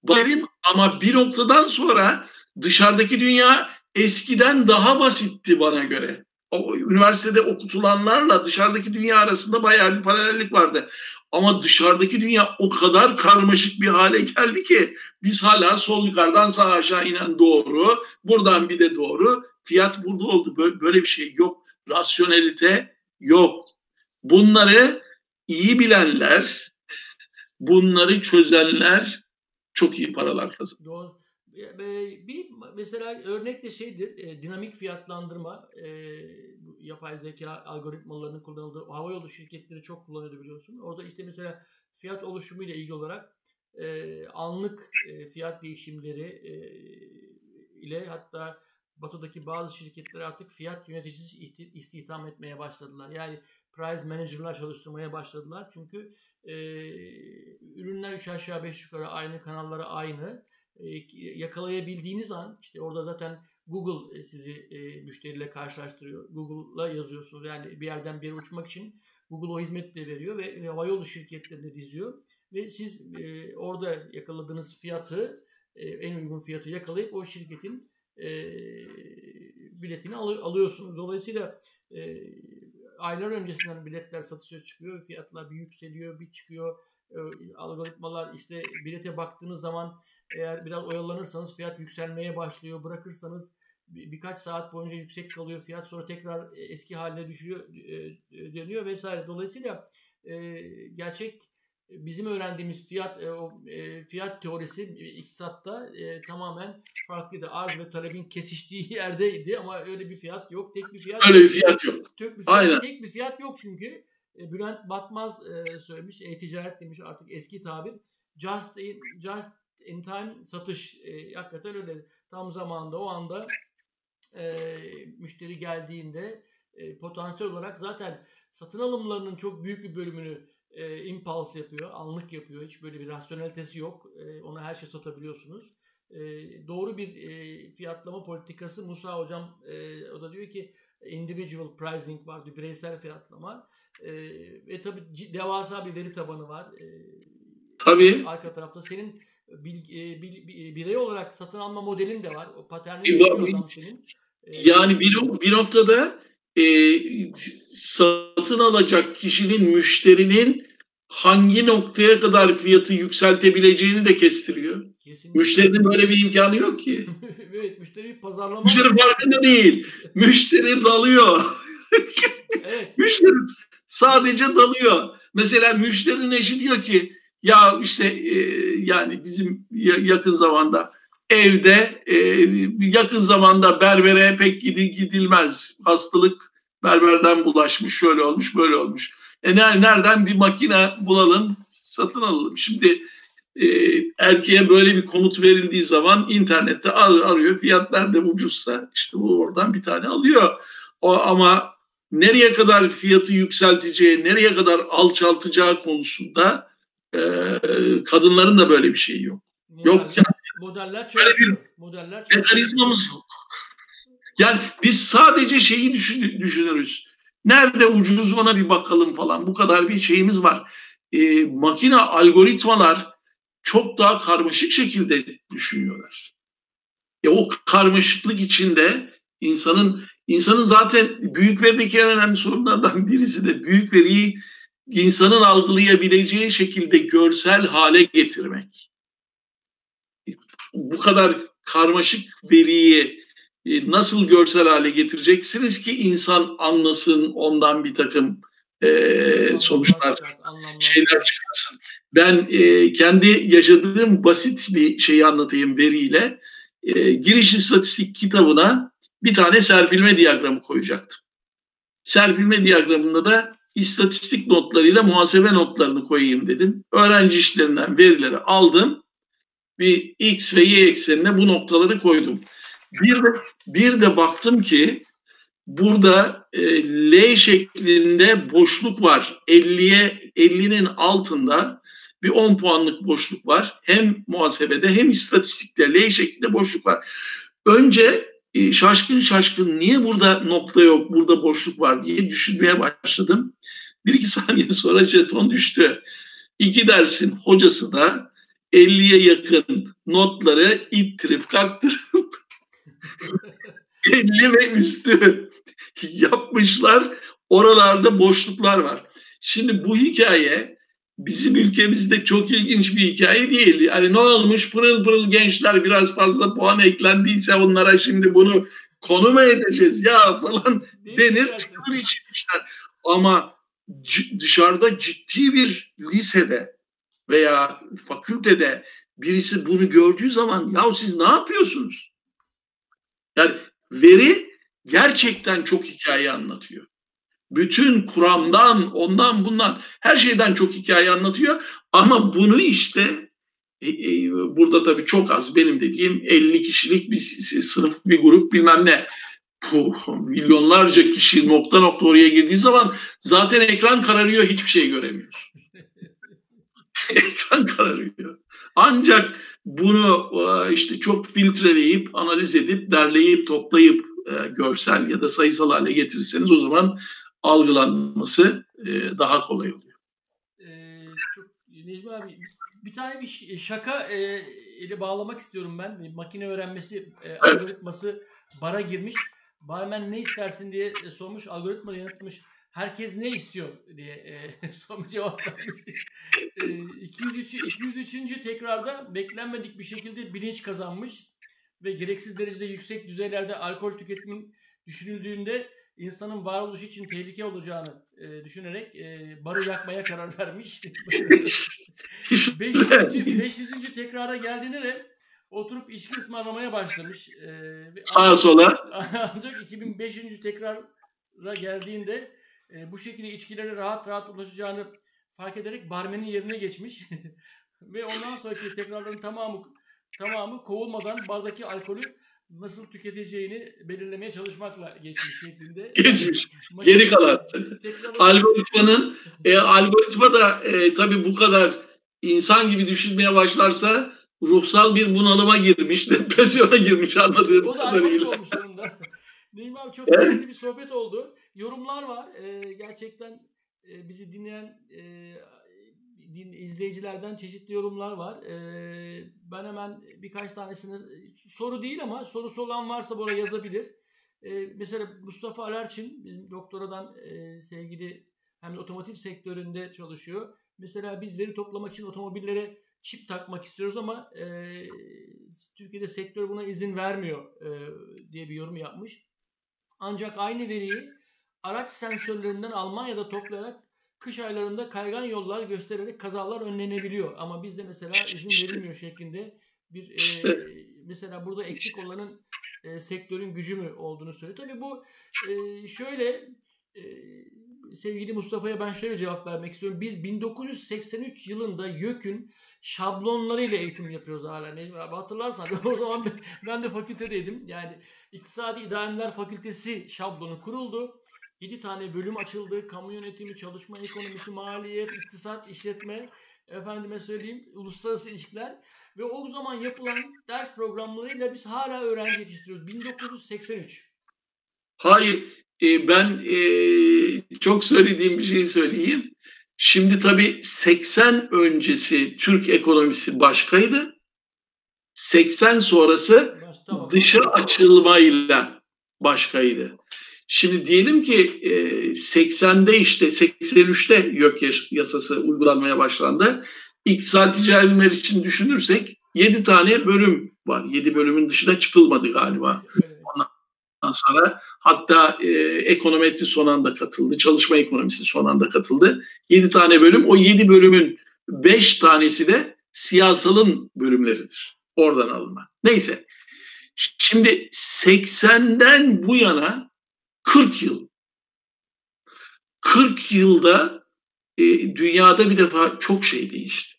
Benim ama bir noktadan sonra dışarıdaki dünya eskiden daha basitti bana göre. O, üniversitede okutulanlarla dışarıdaki dünya arasında bayağı bir paralellik vardı. Ama dışarıdaki dünya o kadar karmaşık bir hale geldi ki biz hala sol yukarıdan sağ aşağı inen doğru, buradan bir de doğru. Fiyat burada oldu. Böyle, bir şey yok. Rasyonelite yok. Bunları iyi bilenler, bunları çözenler çok iyi paralar kazanıyor. Doğru. Bir mesela örnek de şeydir, e, dinamik fiyatlandırma, e, yapay zeka algoritmalarının kullanıldığı havayolu şirketleri çok kullanıyordu biliyorsun. Orada işte mesela fiyat oluşumu ile ilgili olarak e, anlık e, fiyat değişimleri e, ile hatta Batı'daki bazı şirketler artık fiyat yöneticisi istihdam etmeye başladılar. Yani price manager'lar çalıştırmaya başladılar. Çünkü e, ürünler 3 aşağı 5 yukarı aynı, kanallara aynı. E, yakalayabildiğiniz an işte orada zaten Google sizi e, müşteriyle karşılaştırıyor. Google'la yazıyorsunuz. Yani bir yerden bir yere uçmak için Google o hizmeti veriyor ve havayolu şirketlerine diziyor. Ve siz e, orada yakaladığınız fiyatı e, en uygun fiyatı yakalayıp o şirketin e, biletini al, alıyorsunuz. Dolayısıyla e, aylar öncesinden biletler satışa çıkıyor. Fiyatlar bir yükseliyor, bir çıkıyor. E, algoritmalar işte bilete baktığınız zaman eğer biraz oyalanırsanız fiyat yükselmeye başlıyor. Bırakırsanız bir, birkaç saat boyunca yüksek kalıyor fiyat. Sonra tekrar e, eski haline düşüyor, e, e, dönüyor vesaire. Dolayısıyla e, gerçek bizim öğrendiğimiz fiyat e, o e, fiyat teorisi iktisatta e, tamamen farklıydı. Arz ve talebin kesiştiği yerdeydi ama öyle bir fiyat yok. Tek bir fiyat öyle bir fiyat yok. Tek bir fiyat, Aynen. Tek bir fiyat yok çünkü e, Bülent Batmaz e, söylemiş. E-ticaret demiş artık eski tabir. Just in, just in time satış e, hakikaten öyle. Tam zamanda o anda e, müşteri geldiğinde e, potansiyel olarak zaten satın alımlarının çok büyük bir bölümünü e, impulse yapıyor, anlık yapıyor. Hiç böyle bir rasyonelitesi yok. E, ona her şey satabiliyorsunuz. E, doğru bir e, fiyatlama politikası Musa hocam e, o da diyor ki individual pricing var, bir bireysel fiyatlama. E, ve tabii devasa bir veri tabanı var. E, tabii. Arka tarafta senin bil, e, bil, birey olarak satın alma modelin de var. O paterni adam senin. E, yani bir, bir noktada e, satın alacak kişinin, müşterinin hangi noktaya kadar fiyatı yükseltebileceğini de kestiriyor. Kesinlikle. Müşterinin böyle bir imkanı yok ki. evet, müşteri pazarlama. Müşteri farkında değil. müşteri dalıyor. evet. Müşteri sadece dalıyor. Mesela müşterinin eşi diyor ki ya işte e, yani bizim yakın zamanda evde e, yakın zamanda berbere pek gidilmez. Hastalık berberden bulaşmış, şöyle olmuş, böyle olmuş. E nereden bir makine bulalım, satın alalım. Şimdi e, erkeğe böyle bir komut verildiği zaman internette ar arıyor. Fiyatlar da ucuzsa işte bu oradan bir tane alıyor. O, ama nereye kadar fiyatı yükselteceği, nereye kadar alçaltacağı konusunda e, kadınların da böyle bir şeyi yok. Modeller, yok yani. Modeller çalışıyor. Modeller çalışıyor. Mekanizmamız yok. Yani biz sadece şeyi düşün, düşünürüz. Nerede ucuz ona bir bakalım falan. Bu kadar bir şeyimiz var. E, makine algoritmalar çok daha karmaşık şekilde düşünüyorlar. E, o karmaşıklık içinde insanın insanın zaten büyük verideki en önemli sorunlardan birisi de büyük veriyi insanın algılayabileceği şekilde görsel hale getirmek. Bu kadar karmaşık veriyi e, nasıl görsel hale getireceksiniz ki insan anlasın ondan bir takım e, sonuçlar, şeyler çıkarsın. Ben e, kendi yaşadığım basit bir şeyi anlatayım veriyle. E, giriş istatistik kitabına bir tane serpilme diyagramı koyacaktım. Serpilme diyagramında da istatistik notlarıyla muhasebe notlarını koyayım dedim. Öğrenci işlerinden verileri aldım. Bir x ve y eksenine bu noktaları koydum. Bir de, bir de baktım ki burada e, L şeklinde boşluk var. 50'ye 50'nin altında bir 10 puanlık boşluk var. Hem muhasebede hem istatistikte L şeklinde boşluk var. Önce e, şaşkın şaşkın niye burada nokta yok, burada boşluk var diye düşünmeye başladım. Bir iki saniye sonra jeton düştü. İki dersin hocası da 50'ye yakın notları ittirip kaktırıp 50 ve üstü yapmışlar. Oralarda boşluklar var. Şimdi bu hikaye bizim ülkemizde çok ilginç bir hikaye değil. Yani ne olmuş pırıl pırıl gençler biraz fazla puan eklendiyse onlara şimdi bunu konu mu edeceğiz ya falan denir çıkır içmişler. Ama dışarıda ciddi bir lisede veya fakültede birisi bunu gördüğü zaman ya siz ne yapıyorsunuz? Yani veri gerçekten çok hikaye anlatıyor. Bütün kuramdan, ondan bundan her şeyden çok hikaye anlatıyor. Ama bunu işte e, e, burada tabii çok az benim dediğim 50 kişilik bir sınıf, bir grup bilmem ne. Bu milyonlarca kişi nokta nokta oraya girdiği zaman zaten ekran kararıyor hiçbir şey göremiyorsun. ekran kararıyor. Ancak bunu e, işte çok filtreleyip, analiz edip, derleyip, toplayıp e, görsel ya da sayısal hale getirirseniz o zaman algılanması e, daha kolay oluyor. Ee, çok Necmi abi bir tane bir şaka e, ile bağlamak istiyorum ben. Makine öğrenmesi e, evet. algoritması bara girmiş. Barmen ne istersin diye sormuş. Algoritma yanıtlamış herkes ne istiyor diye e, son cevap vermiş. E, 203. 203. tekrarda beklenmedik bir şekilde bilinç kazanmış ve gereksiz derecede yüksek düzeylerde alkol tüketimin düşünüldüğünde insanın varoluş için tehlike olacağını e, düşünerek e, barı yakmaya karar vermiş. 500. 500. tekrara geldiğinde de oturup içki ısmarlamaya başlamış. E, Sağa sola. Ancak 2005. tekrara geldiğinde e, bu şekilde içkilere rahat rahat ulaşacağını fark ederek barmenin yerine geçmiş ve ondan sonraki tekrarların tamamı tamamı kovulmadan bardaki alkolü nasıl tüketeceğini belirlemeye çalışmakla geçmiş şeklinde. Geçmiş. Geri kalan. Algoritmanın e, algoritma da e, tabii bu kadar insan gibi düşünmeye başlarsa ruhsal bir bunalıma girmiş, depresyona girmiş anladığım kadarıyla. O da kadarıyla. olmuş sonunda. Neyim abi çok evet. bir sohbet oldu yorumlar var. E, gerçekten e, bizi dinleyen e, izleyicilerden çeşitli yorumlar var. E, ben hemen birkaç tanesini soru değil ama sorusu olan varsa buraya yazabilir. E, mesela Mustafa Alerçin bizim doktoradan e, sevgili hem de otomotiv sektöründe çalışıyor. Mesela biz veri toplamak için otomobillere çip takmak istiyoruz ama e, Türkiye'de sektör buna izin vermiyor e, diye bir yorum yapmış. Ancak aynı veriyi araç sensörlerinden Almanya'da toplayarak kış aylarında kaygan yollar göstererek kazalar önlenebiliyor. Ama bizde mesela izin verilmiyor şeklinde bir e, mesela burada eksik olanın e, sektörün gücü mü olduğunu söylüyor. Tabii bu e, şöyle e, sevgili Mustafa'ya ben şöyle cevap vermek istiyorum. Biz 1983 yılında YÖK'ün şablonlarıyla eğitim yapıyoruz hala. Necmi abi hatırlarsan o zaman ben de fakültedeydim. Yani İktisadi İdareler Fakültesi şablonu kuruldu. 7 tane bölüm açıldı. Kamu yönetimi, çalışma ekonomisi, maliyet, iktisat, işletme, efendime söyleyeyim uluslararası ilişkiler ve o zaman yapılan ders programlarıyla biz hala öğrenci yetiştiriyoruz. 1983. Hayır, e, ben e, çok söylediğim bir şeyi söyleyeyim. Şimdi tabii 80 öncesi Türk ekonomisi başkaydı. 80 sonrası dışa açılmayla başkaydı. Şimdi diyelim ki 80'de işte 83'te YÖK yasası uygulanmaya başlandı. İktisadi ticaretler için düşünürsek 7 tane bölüm var. 7 bölümün dışına çıkılmadı galiba. Ondan sonra hatta e, ekonometri son anda katıldı. Çalışma ekonomisi son anda katıldı. 7 tane bölüm. O 7 bölümün 5 tanesi de siyasalın bölümleridir. Oradan alınma. Neyse. Şimdi 80'den bu yana 40 yıl. 40 yılda e, dünyada bir defa çok şey değişti.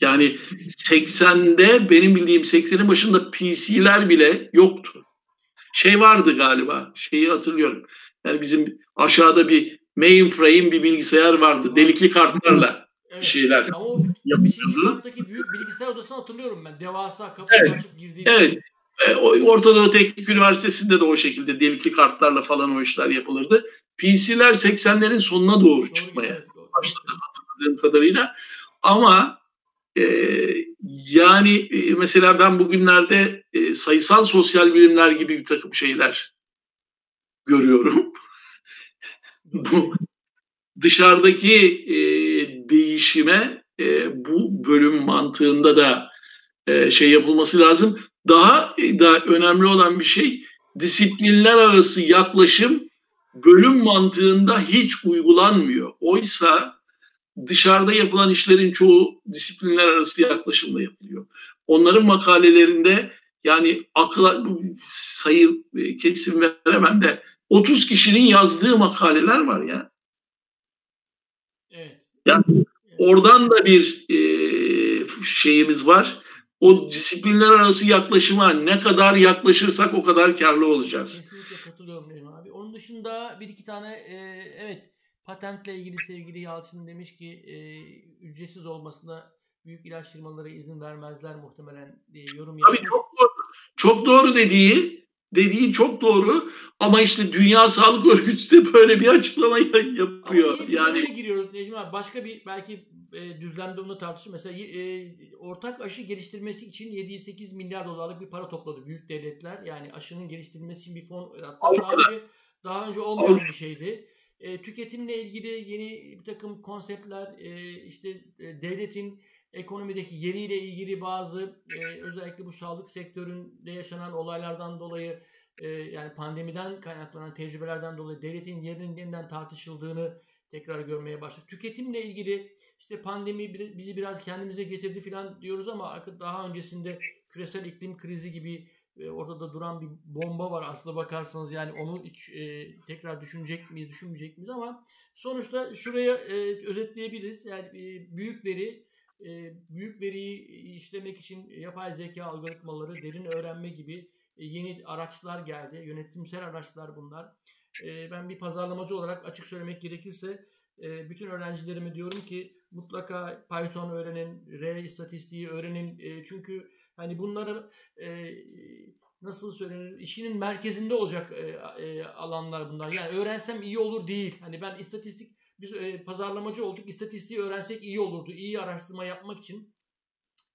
Yani 80'de benim bildiğim 80'in başında PC'ler bile yoktu. Şey vardı galiba, şeyi hatırlıyorum. Yani bizim aşağıda bir mainframe bir bilgisayar vardı. Delikli kartlarla evet. şeyler Ama o yapıyordu. büyük bilgisayar odasını hatırlıyorum ben. Devasa kapı evet. açıp girdiğim. Evet. E, Orta Doğu Teknik Üniversitesi'nde de o şekilde delikli kartlarla falan o işler yapılırdı. PC'ler 80'lerin sonuna doğru, çıkmaya başladı hatırladığım kadarıyla. Ama e, yani e, mesela ben bugünlerde e, sayısal sosyal bilimler gibi bir takım şeyler görüyorum. Bu dışarıdaki e, değişime e, bu bölüm mantığında da e, şey yapılması lazım. Daha da önemli olan bir şey disiplinler arası yaklaşım bölüm mantığında hiç uygulanmıyor. Oysa dışarıda yapılan işlerin çoğu disiplinler arası yaklaşımla yapılıyor. Onların makalelerinde yani akla sayı kesim veremem de 30 kişinin yazdığı makaleler var ya. Evet. Yani oradan da bir e, şeyimiz var o disiplinler arası yaklaşıma ne kadar yaklaşırsak o kadar karlı olacağız. Kesinlikle katılıyorum benim abi. Onun dışında bir iki tane e, evet patentle ilgili sevgili Yalçın demiş ki e, ücretsiz olmasına büyük ilaç firmaları izin vermezler muhtemelen diye yorum yapmış. Tabii çok doğru. Çok doğru dediği dediği çok doğru ama işte Dünya Sağlık Örgütü de böyle bir açıklama yapıyor. Ama yani giriyoruz Necmi abi. Başka bir belki e, düzlemde onu tartışır. Mesela e, ortak aşı geliştirmesi için 7-8 milyar dolarlık bir para topladı büyük devletler. Yani aşının geliştirilmesi için bir fon hatta daha önce, daha önce olmayan bir şeydi. E, tüketimle ilgili yeni bir takım konseptler, e, işte e, devletin ekonomideki yeriyle ilgili bazı e, özellikle bu sağlık sektöründe yaşanan olaylardan dolayı e, yani pandemiden kaynaklanan tecrübelerden dolayı devletin yerinin yeniden tartışıldığını tekrar görmeye başladık. Tüketimle ilgili işte pandemi bizi biraz kendimize getirdi falan diyoruz ama daha öncesinde küresel iklim krizi gibi e, ortada duran bir bomba var aslında bakarsanız. Yani onu hiç e, tekrar düşünecek miyiz düşünmeyecek miyiz ama sonuçta şuraya e, özetleyebiliriz. Yani e, büyük veri e, büyük veriyi işlemek için yapay zeka algoritmaları derin öğrenme gibi e, yeni araçlar geldi. Yönetimsel araçlar bunlar. E, ben bir pazarlamacı olarak açık söylemek gerekirse e, bütün öğrencilerime diyorum ki mutlaka Python öğrenin, R istatistiği öğrenin. E, çünkü hani bunları e, nasıl söylenir işinin merkezinde olacak e, e, alanlar bunlar. Yani öğrensem iyi olur değil. Hani ben istatistik biz e, pazarlamacı olduk. İstatistiği öğrensek iyi olurdu. İyi araştırma yapmak için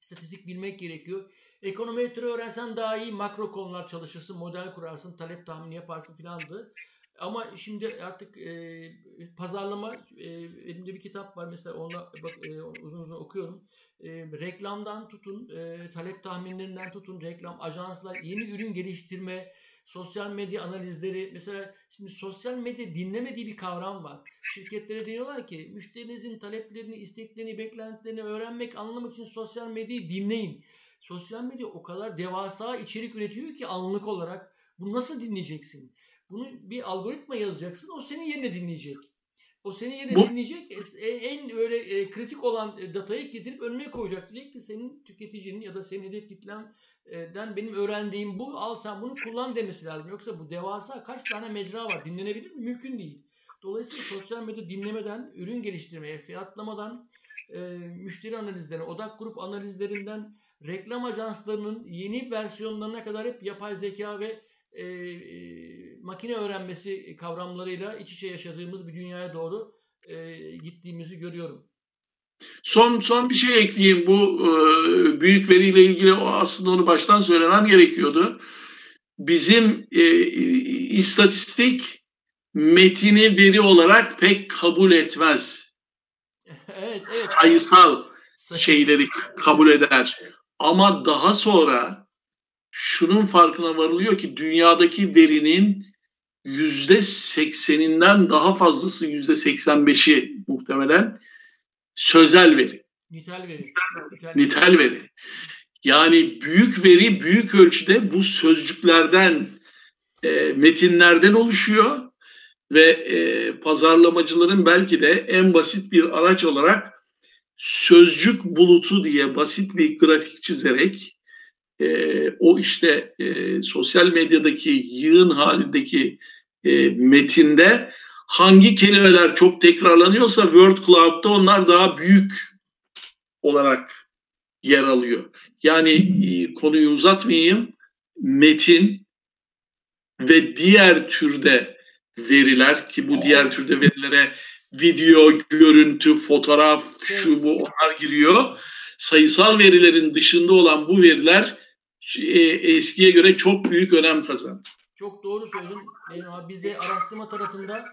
istatistik bilmek gerekiyor. Ekonometri öğrensen daha iyi makro konular çalışırsın, model kurarsın, talep tahmini yaparsın filandı. Ama şimdi artık e, pazarlama e, elimde bir kitap var mesela ona bak, e, uzun uzun okuyorum. E, reklamdan tutun, e, talep tahminlerinden tutun, reklam ajanslar, yeni ürün geliştirme, sosyal medya analizleri. Mesela şimdi sosyal medya dinlemediği bir kavram var. Şirketlere diyorlar ki müşterinizin taleplerini, isteklerini, beklentilerini öğrenmek, anlamak için sosyal medyayı dinleyin. Sosyal medya o kadar devasa içerik üretiyor ki anlık olarak. Bunu nasıl dinleyeceksin? Bunu bir algoritma yazacaksın. O senin yerine dinleyecek. O senin yerine Bu... dinleyecek. E, en böyle e, kritik olan e, datayı getirip önüne koyacak. Diyecek ki senin tüketicinin ya da senin hedef kitlenden benim öğrendiğim bu. Al sen bunu kullan demesi lazım. Yoksa bu devasa kaç tane mecra var. Dinlenebilir mi? Mümkün değil. Dolayısıyla sosyal medya dinlemeden, ürün geliştirmeye, fiyatlamadan, e, müşteri analizlerine, odak grup analizlerinden, reklam ajanslarının yeni versiyonlarına kadar hep yapay zeka ve e, e, makine öğrenmesi kavramlarıyla iç içe yaşadığımız bir dünyaya doğru e, gittiğimizi görüyorum. Son son bir şey ekleyeyim. Bu e, büyük veriyle ilgili o aslında onu baştan söylemem gerekiyordu. Bizim e, istatistik metini veri olarak pek kabul etmez. evet, evet. Sayısal şeyleri kabul eder. Ama daha sonra şunun farkına varılıyor ki dünyadaki verinin yüzde sekseninden daha fazlası yüzde seksen beşi muhtemelen sözel veri. Nitel veri. Nitel, Nitel veri. Yani büyük veri büyük ölçüde bu sözcüklerden, e, metinlerden oluşuyor ve e, pazarlamacıların belki de en basit bir araç olarak sözcük bulutu diye basit bir grafik çizerek e, o işte e, sosyal medyadaki yığın halindeki e, metinde hangi kelimeler çok tekrarlanıyorsa Word Cloud'da onlar daha büyük olarak yer alıyor. Yani e, konuyu uzatmayayım. Metin ve diğer türde veriler ki bu diğer türde verilere video, görüntü, fotoğraf, şu bu onlar giriyor. Sayısal verilerin dışında olan bu veriler e, eskiye göre çok büyük önem kazandı. Çok doğru söyledin. Benim abi biz de araştırma tarafında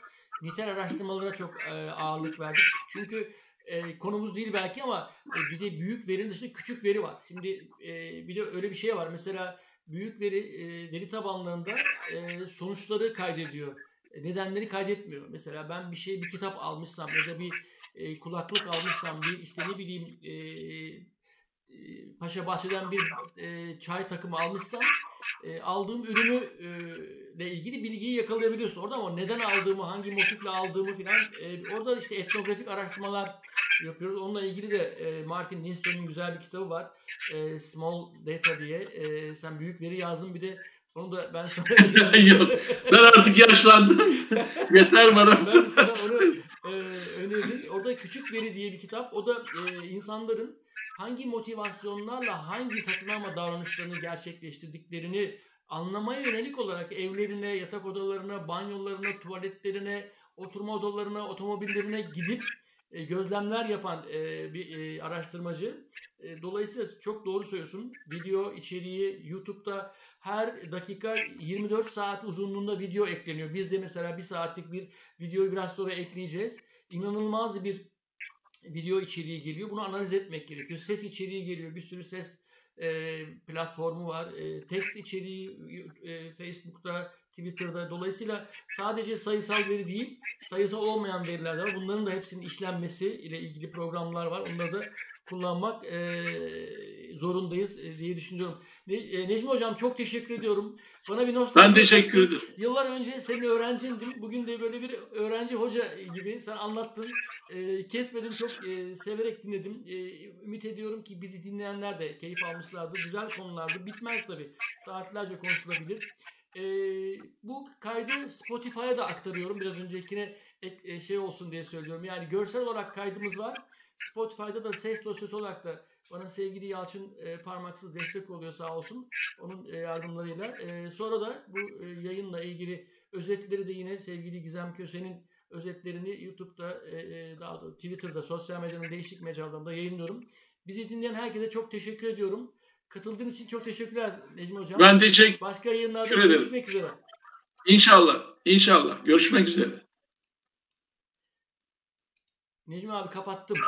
nitel araştırmalara çok e, ağırlık verdik. Çünkü e, konumuz değil belki ama e, bir de büyük verinin dışında küçük veri var. Şimdi e, bir de öyle bir şey var. Mesela büyük veri e, veri tabanlarında e, sonuçları kaydediyor. E, nedenleri kaydetmiyor. Mesela ben bir şey bir kitap almışsam ya da bir e, kulaklık almışsam bir işte ne bileyim e, e, Paşa Bahçe'den bir e, çay takımı almışsam e, aldığım ürünü e, ile ilgili bilgiyi yakalayabiliyorsun orada ama neden aldığımı, hangi motifle aldığımı filan e, orada işte etnografik araştırmalar yapıyoruz. Onunla ilgili de e, Martin Lindström'ün güzel bir kitabı var. E, Small Data diye. E, sen büyük veri yazdın bir de onu da ben sana... Yok. Ben artık yaşlandım. Yeter bana. ben sana onu e, öneririm. Orada Küçük Veri diye bir kitap. O da e, insanların hangi motivasyonlarla hangi satın alma davranışlarını gerçekleştirdiklerini anlamaya yönelik olarak evlerine, yatak odalarına, banyolarına, tuvaletlerine, oturma odalarına, otomobillerine gidip e, gözlemler yapan e, bir e, araştırmacı. Dolayısıyla çok doğru söylüyorsun. Video içeriği YouTube'da her dakika 24 saat uzunluğunda video ekleniyor. Biz de mesela bir saatlik bir videoyu biraz sonra ekleyeceğiz. İnanılmaz bir video içeriği geliyor. Bunu analiz etmek gerekiyor. Ses içeriği geliyor. Bir sürü ses e, platformu var. E, text içeriği e, Facebook'ta, Twitter'da. Dolayısıyla sadece sayısal veri değil, sayısal olmayan veriler de var. Bunların da hepsinin işlenmesi ile ilgili programlar var. Onları da kullanmak e, zorundayız e, diye düşünüyorum. Ne, e, Necmi Hocam çok teşekkür ediyorum. Bana bir nostalji... Ben teşekkür ederim. Yıllar önce senin öğrencindim. Bugün de böyle bir öğrenci hoca gibi sen anlattın. E, kesmedim çok e, severek dinledim. E, ümit ediyorum ki bizi dinleyenler de keyif almışlardır. Güzel konulardı. Bitmez tabii. Saatlerce konuşulabilir. E, bu kaydı Spotify'a da aktarıyorum. Biraz öncekine ek, e, şey olsun diye söylüyorum. Yani görsel olarak kaydımız var. Spotify'da da ses dosyası olarak da bana sevgili Yalçın e, parmaksız destek oluyor sağ olsun. Onun e, yardımlarıyla. E, sonra da bu e, yayınla ilgili özetleri de yine sevgili Gizem Köse'nin özetlerini YouTube'da, e, e daha doğrusu Twitter'da, sosyal medyanın değişik mecralarında yayınlıyorum. Bizi dinleyen herkese çok teşekkür ediyorum. Katıldığın için çok teşekkürler Necmi Hocam. Ben teşekkür Başka yayınlarda görüşmek üzere. İnşallah. İnşallah. Görüşmek üzere. Necmi abi kapattım.